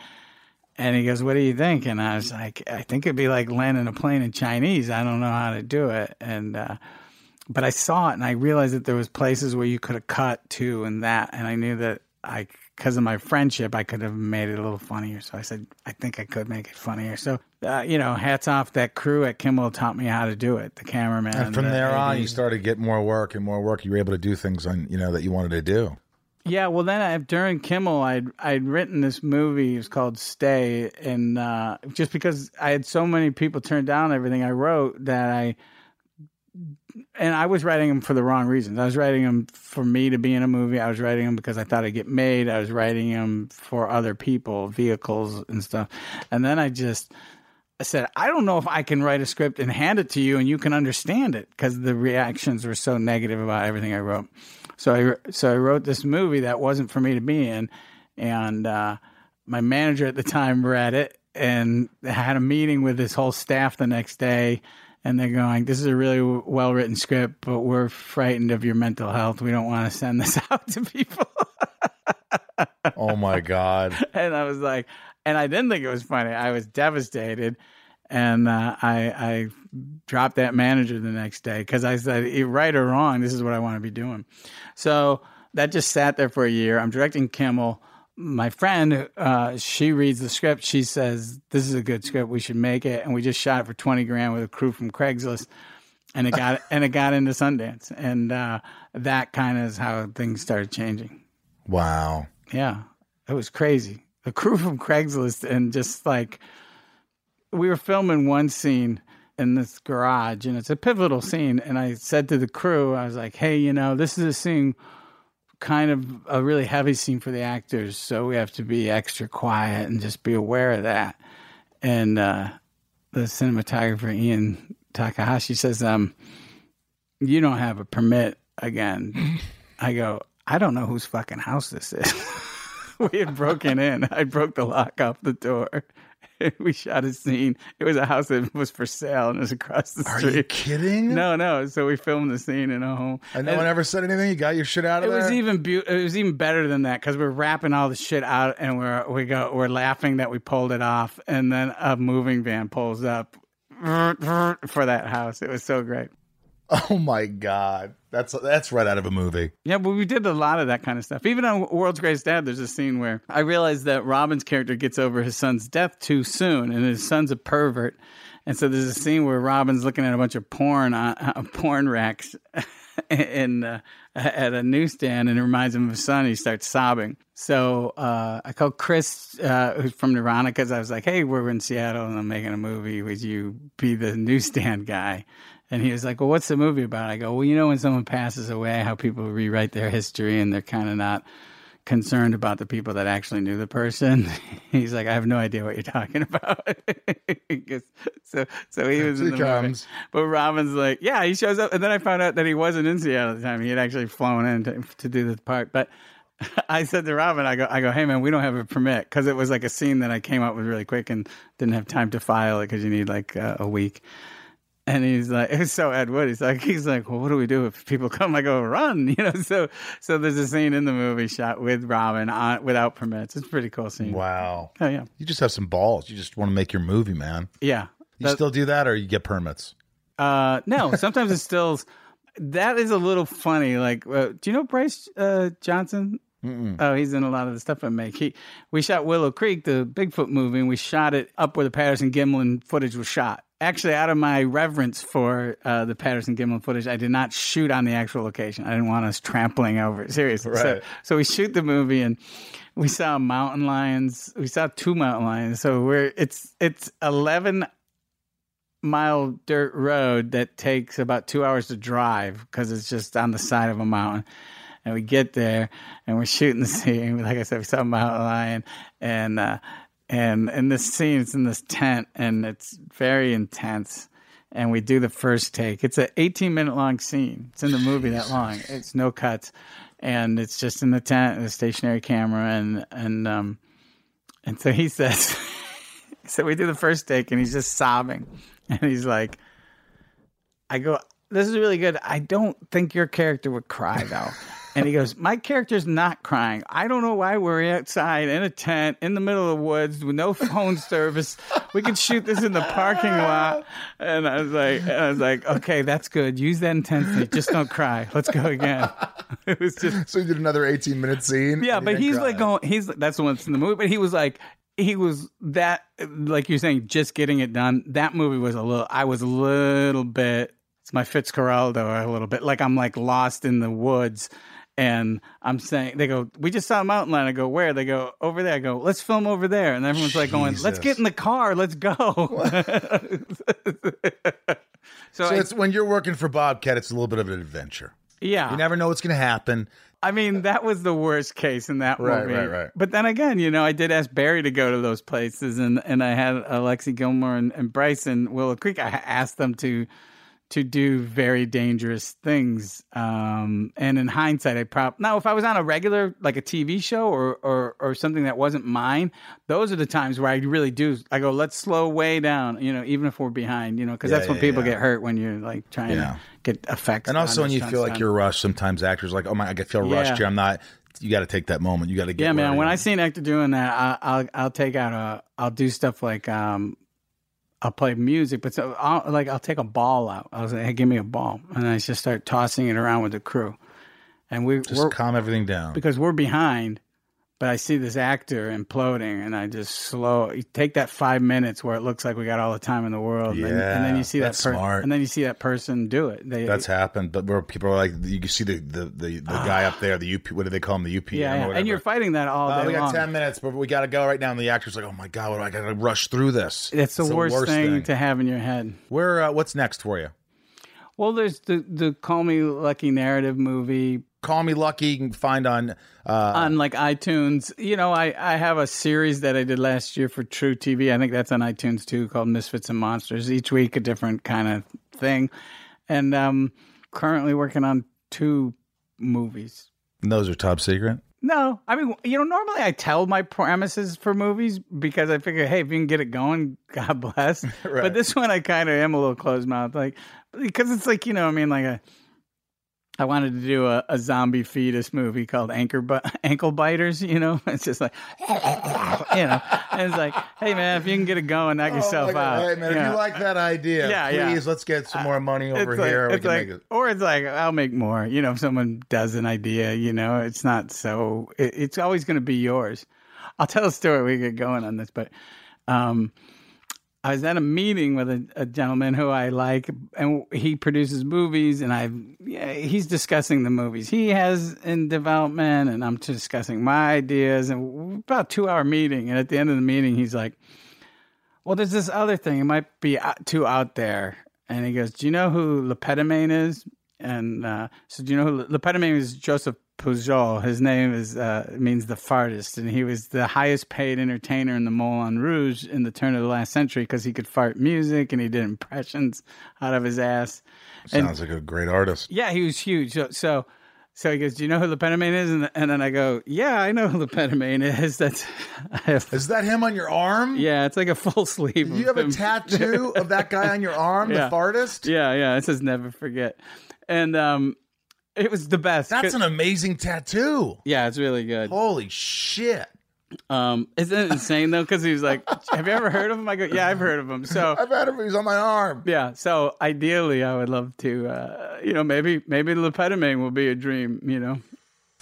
and he goes, "What do you think?" And I was like, "I think it'd be like landing a plane in Chinese. I don't know how to do it." And uh, but I saw it, and I realized that there was places where you could have cut to and that, and I knew that I because of my friendship, I could have made it a little funnier. So I said, I think I could make it funnier. So, uh, you know, hats off that crew at Kimmel taught me how to do it. The cameraman. And from the there on, you started to get more work and more work. You were able to do things on, you know, that you wanted to do. Yeah, well, then I, during Kimmel, I'd I'd written this movie. It was called Stay, and uh, just because I had so many people turn down everything I wrote that I, and I was writing them for the wrong reasons. I was writing them for me to be in a movie. I was writing them because I thought I'd get made. I was writing them for other people, vehicles and stuff. And then I just I said, I don't know if I can write a script and hand it to you and you can understand it because the reactions were so negative about everything I wrote. So I so I wrote this movie that wasn't for me to be in, and uh, my manager at the time read it and had a meeting with his whole staff the next day. And they're going, this is a really well written script, but we're frightened of your mental health. We don't want to send this <laughs> out to people. Oh my God. <laughs> and I was like, and I didn't think it was funny. I was devastated, and uh, I I dropped that manager the next day because I said, "Eh, right or wrong, this is what I want to be doing. So that just sat there for a year. I'm directing Kimmel. My friend, uh, she reads the script. She says, "This is a good script. We should make it." And we just shot it for twenty grand with a crew from Craigslist, and it got <laughs> and it got into Sundance, and uh, that kind of is how things started changing. Wow. Yeah, it was crazy. The crew from Craigslist and just like we were filming one scene in this garage and it's a pivotal scene and I said to the crew I was like, "Hey, you know, this is a scene kind of a really heavy scene for the actors, so we have to be extra quiet and just be aware of that." And uh the cinematographer Ian Takahashi says, "Um you don't have a permit again." <laughs> I go, I don't know whose fucking house this is. <laughs> we had broken in. I broke the lock off the door. <laughs> we shot a scene. It was a house that was for sale and it was across the Are street. Are you kidding? No, no. So we filmed the scene in a home. And no one ever said anything? You got your shit out It of there? It was even beau- it was even better than that because we're wrapping all the shit out and we're we go we're laughing that we pulled it off and then a moving van pulls up <laughs> for that house. It was so great. <laughs> oh my God. That's that's right out of a movie. Yeah, but we did a lot of that kind of stuff. Even on World's Greatest Dad, there's a scene where I realized that Robin's character gets over his son's death too soon, and his son's a pervert. And so there's a scene where Robin's looking at a bunch of porn on uh, porn racks <laughs> in uh, at a newsstand, and it reminds him of his son. He starts sobbing. So uh, I called Chris, uh, who's from because I was like, "Hey, we're in Seattle, and I'm making a movie. Would you be the newsstand guy?" And he was like, Well, what's the movie about? I go, Well, you know, when someone passes away, how people rewrite their history and they're kind of not concerned about the people that actually knew the person. <laughs> He's like, I have no idea what you're talking about. <laughs> He so, so he was in the comes. movie. But Robin's like, Yeah, he shows up. And then I found out that he wasn't in Seattle at the time. He had actually flown in to, to do the part. But <laughs> I said to Robin, I go, I go, hey man, we don't have a permit because it was like a scene that I came up with really quick and didn't have time to file it because you need like uh, a week. And he's like, it's <laughs> so Ed Wood. He's like, he's like, well, what do we do if people come? I go, run, <laughs> you know. So, so there's a scene in the movie shot with Robin on, without permits. It's a pretty cool scene. Wow. Oh yeah, You just have some balls. You just want to make your movie, man. yeah. You That- still do that, or you get permits? Uh, no, sometimes it still. That is a little funny. Like, uh, do you know Bryce uh, Johnson? Oh, he's in a lot of the stuff I make. He, we shot Willow Creek, the Bigfoot movie, and we shot it up where the Patterson Gimlin footage was shot. Actually, out of my reverence for uh, the Patterson Gimlin footage, I did not shoot on the actual location. I didn't want us trampling over it. <laughs> Seriously. So, Right. so we shoot the movie and we saw mountain lions. We saw two mountain lions. So we're it's it's eleven mile dirt road that takes about two hours to drive because it's just on the side of a mountain. And we get there and we're shooting the <laughs> scene. Like I said, we saw a mountain lion and uh, and in this scene, it's in this tent and it's very intense. And we do the first take. It's an 18 minute long scene. It's in the movie that long. It's no cuts, and it's just in the tent and a stationary camera and and um and so he <laughs> says. So we do the first take and he's just sobbing. And he's like, I go, this is really good. I don't think your character would cry though. And he goes, My character's not crying. I don't know why we're outside in a tent in the middle of the woods with no <laughs> phone service. We could shoot this in the parking lot. And I was like, I was like, okay, that's good. Use that intensity. Just don't cry. Let's go again. <laughs> It was just So you did another 18 minute scene? yeah, but he's didn't like going. He's that's the one that's in the movie. But he was like, he was that like you're saying, just getting it done. That movie was a little. I was a little bit. It's my Fitzcarraldo a little bit. Like I'm like lost in the woods. And I'm saying, they go, we just saw a mountain lion. I go, where? They go, over there. I go, let's film over there. And everyone's like going, let's get in the car. Let's go. <laughs> so, So I- it's when you're working for Bobcat, it's a little bit of an adventure. yeah. You never know what's going to happen. I mean, that was the worst case in that Right, movie. right, right. But then again, you know, I did ask Barry to go to those places, and, and I had Alexie Gilmore and, and Bryce and Willow Creek. I asked them to to do very dangerous things. Um, and in hindsight, I probably now if I was on a regular like a TV show or, or or something that wasn't mine, those are the times where I really do. I go, let's slow way down, you know, even if we're behind, you know, because Yeah, that's when yeah, people yeah. get hurt when you're like trying to get effects. And also when you feel like you're rushed, sometimes actors are like, oh my, I feel rushed here. I'm not. You got to take that moment. You got to get. Yeah, man. When. I see an actor doing that, I, I'll I'll take out a I'll do stuff like um I'll play music, but so I'll, like I'll take a ball out. I was like, hey, give me a ball, and I just start tossing it around with the crew, and we just calm everything down. because we're behind. But I see this actor imploding, and I just slow. You take that five minutes where it looks like we got all the time in the world, and, then, and then you see that per- smart. and then you see that person do it. They, That's happened, but where people are like, you can see the the, the, the guy up there, the UP. What do they call him? The UPM. yeah, yeah. and you're fighting that all Oh, day we got long. ten minutes, but we got to go right now. And the actor's like, "Oh my god, what do I got to rush through this?" It's the, It's worst, thing, to have in your head. Where? Uh, what's next for you? Well, there's the the Call Me Lucky narrative movie Call Me Lucky. You can find on. Uh, on like iTunes. You know, I I have a series that I did last year for truTV. I think that's on iTunes too, called Misfits and Monsters. Each week a different kind of thing, and um, currently working on two movies. those are top secret. No, I mean, you know, normally I tell my premises for movies because I figure, hey, if you can get it going, <laughs> God bless. <laughs> But this one, I kind of am a little closed mouth, like because it's like you know, I mean, like a. I wanted to do a, a zombie fetus movie called Anchor Bu- <laughs> Ankle Biters. You know, <laughs> it's just like, <laughs> you know, and it's like, hey man, if you can get it going, knock yourself Oh God. out. Hey man, you if know? you like that idea, Yeah, yeah. please let's get some more money over It's like- here. we it's can like- make it. Or it's like I'll make more. You know, if someone does an idea, you know, it's not so. It, it's always going to be yours. I'll tell a story. We get going on this, but um, I was at a meeting with a, a gentleman who I like, and he produces movies, and I yeah, he's discussing the movies he has in development, and I'm discussing my ideas, and about two hour meeting, and at the end of the meeting, he's like. Well, there's this other thing. It might be too out there. And he goes, "Do you know who Le Pétomane is?" And uh, so, do you know who Le Pétomane is? Joseph Pujol. His name is uh, means the fartest, and he was the highest paid entertainer in the Moulin Rouge in the turn of the last century because he could fart music and he did impressions out of his ass. And Sounds like a great artist. yeah, he was huge. So, so So he goes, "Do you know who Le Pétomane is?" And, and then I go, "Yeah, I know who Le Pétomane is. <laughs> That's have, Is that him on your arm? yeah, it's like a full <laughs> sleeve. You have a tattoo of that guy on your arm, <laughs> Yeah. the fartist? Yeah, yeah. It says never forget, and um, it was the best. That's an amazing tattoo. yeah, it's really good. Holy shit. Um, isn't it insane though? Because he was like, "Have you ever heard of him?" I go, "Yeah, I've heard of him." So I've had him. He's on my arm. yeah, so ideally, I would love to, uh, you know, maybe maybe Le Pétomane will be a dream, you know,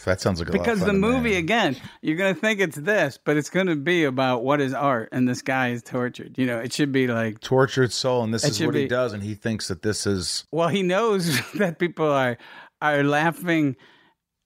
That sounds like a lot of because the movie again, you're gonna think it's this, but it's gonna be about what is art, and this guy is tortured. You know, it should be like, tortured soul, and this is what he does, and he thinks that this is well, he knows <laughs> that people are are laughing.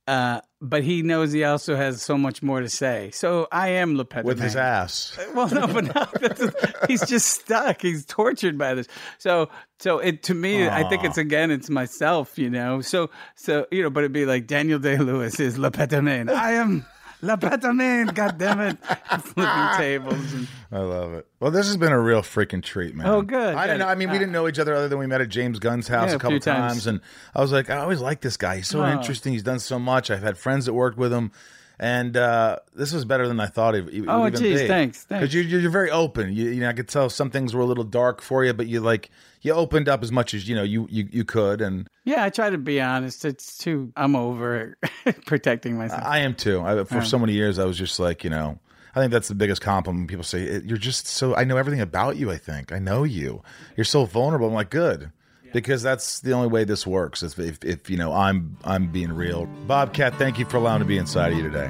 Uh, but he knows he also has so much more to say. So I am Le Pétomane. with his ass. <laughs> Well, no, but no, <laughs> that's, he's just stuck. He's tortured by this. So, so it to me, I think it's again, it's myself, you know. So, so you know, but it'd be like Daniel Day Lewis is Le Pétomane. I am Le Pétomane. God damn it, <laughs> flipping tables. And, I love it. Well, this has been a real freaking treat, man. Oh, good, I didn't know. I mean, we didn't know each other other than we met at James Gunn's house Yeah, a couple times. times. and I was like, I always like this guy. He's so Oh. interesting. He's done so much. I've had friends that worked with him. And uh, this was better than I thought it, it Oh, geez, be. thanks, thanks. Because you're, you're very open. You, you know, I could tell some things were a little dark for you, but you like you opened up as much as you know you you, you could. And yeah, I try to be honest. It's too. I'm over <laughs> protecting myself. I am too. I, for so many years, I was just like, you know, I think that's the biggest compliment. People say you're just so. I know everything about you. I think I know you. You're so vulnerable. I'm like, good, because that's the only way this works. If, if, if you know, I'm I'm being real. Bobcat, thank you for allowing me to be inside of you today.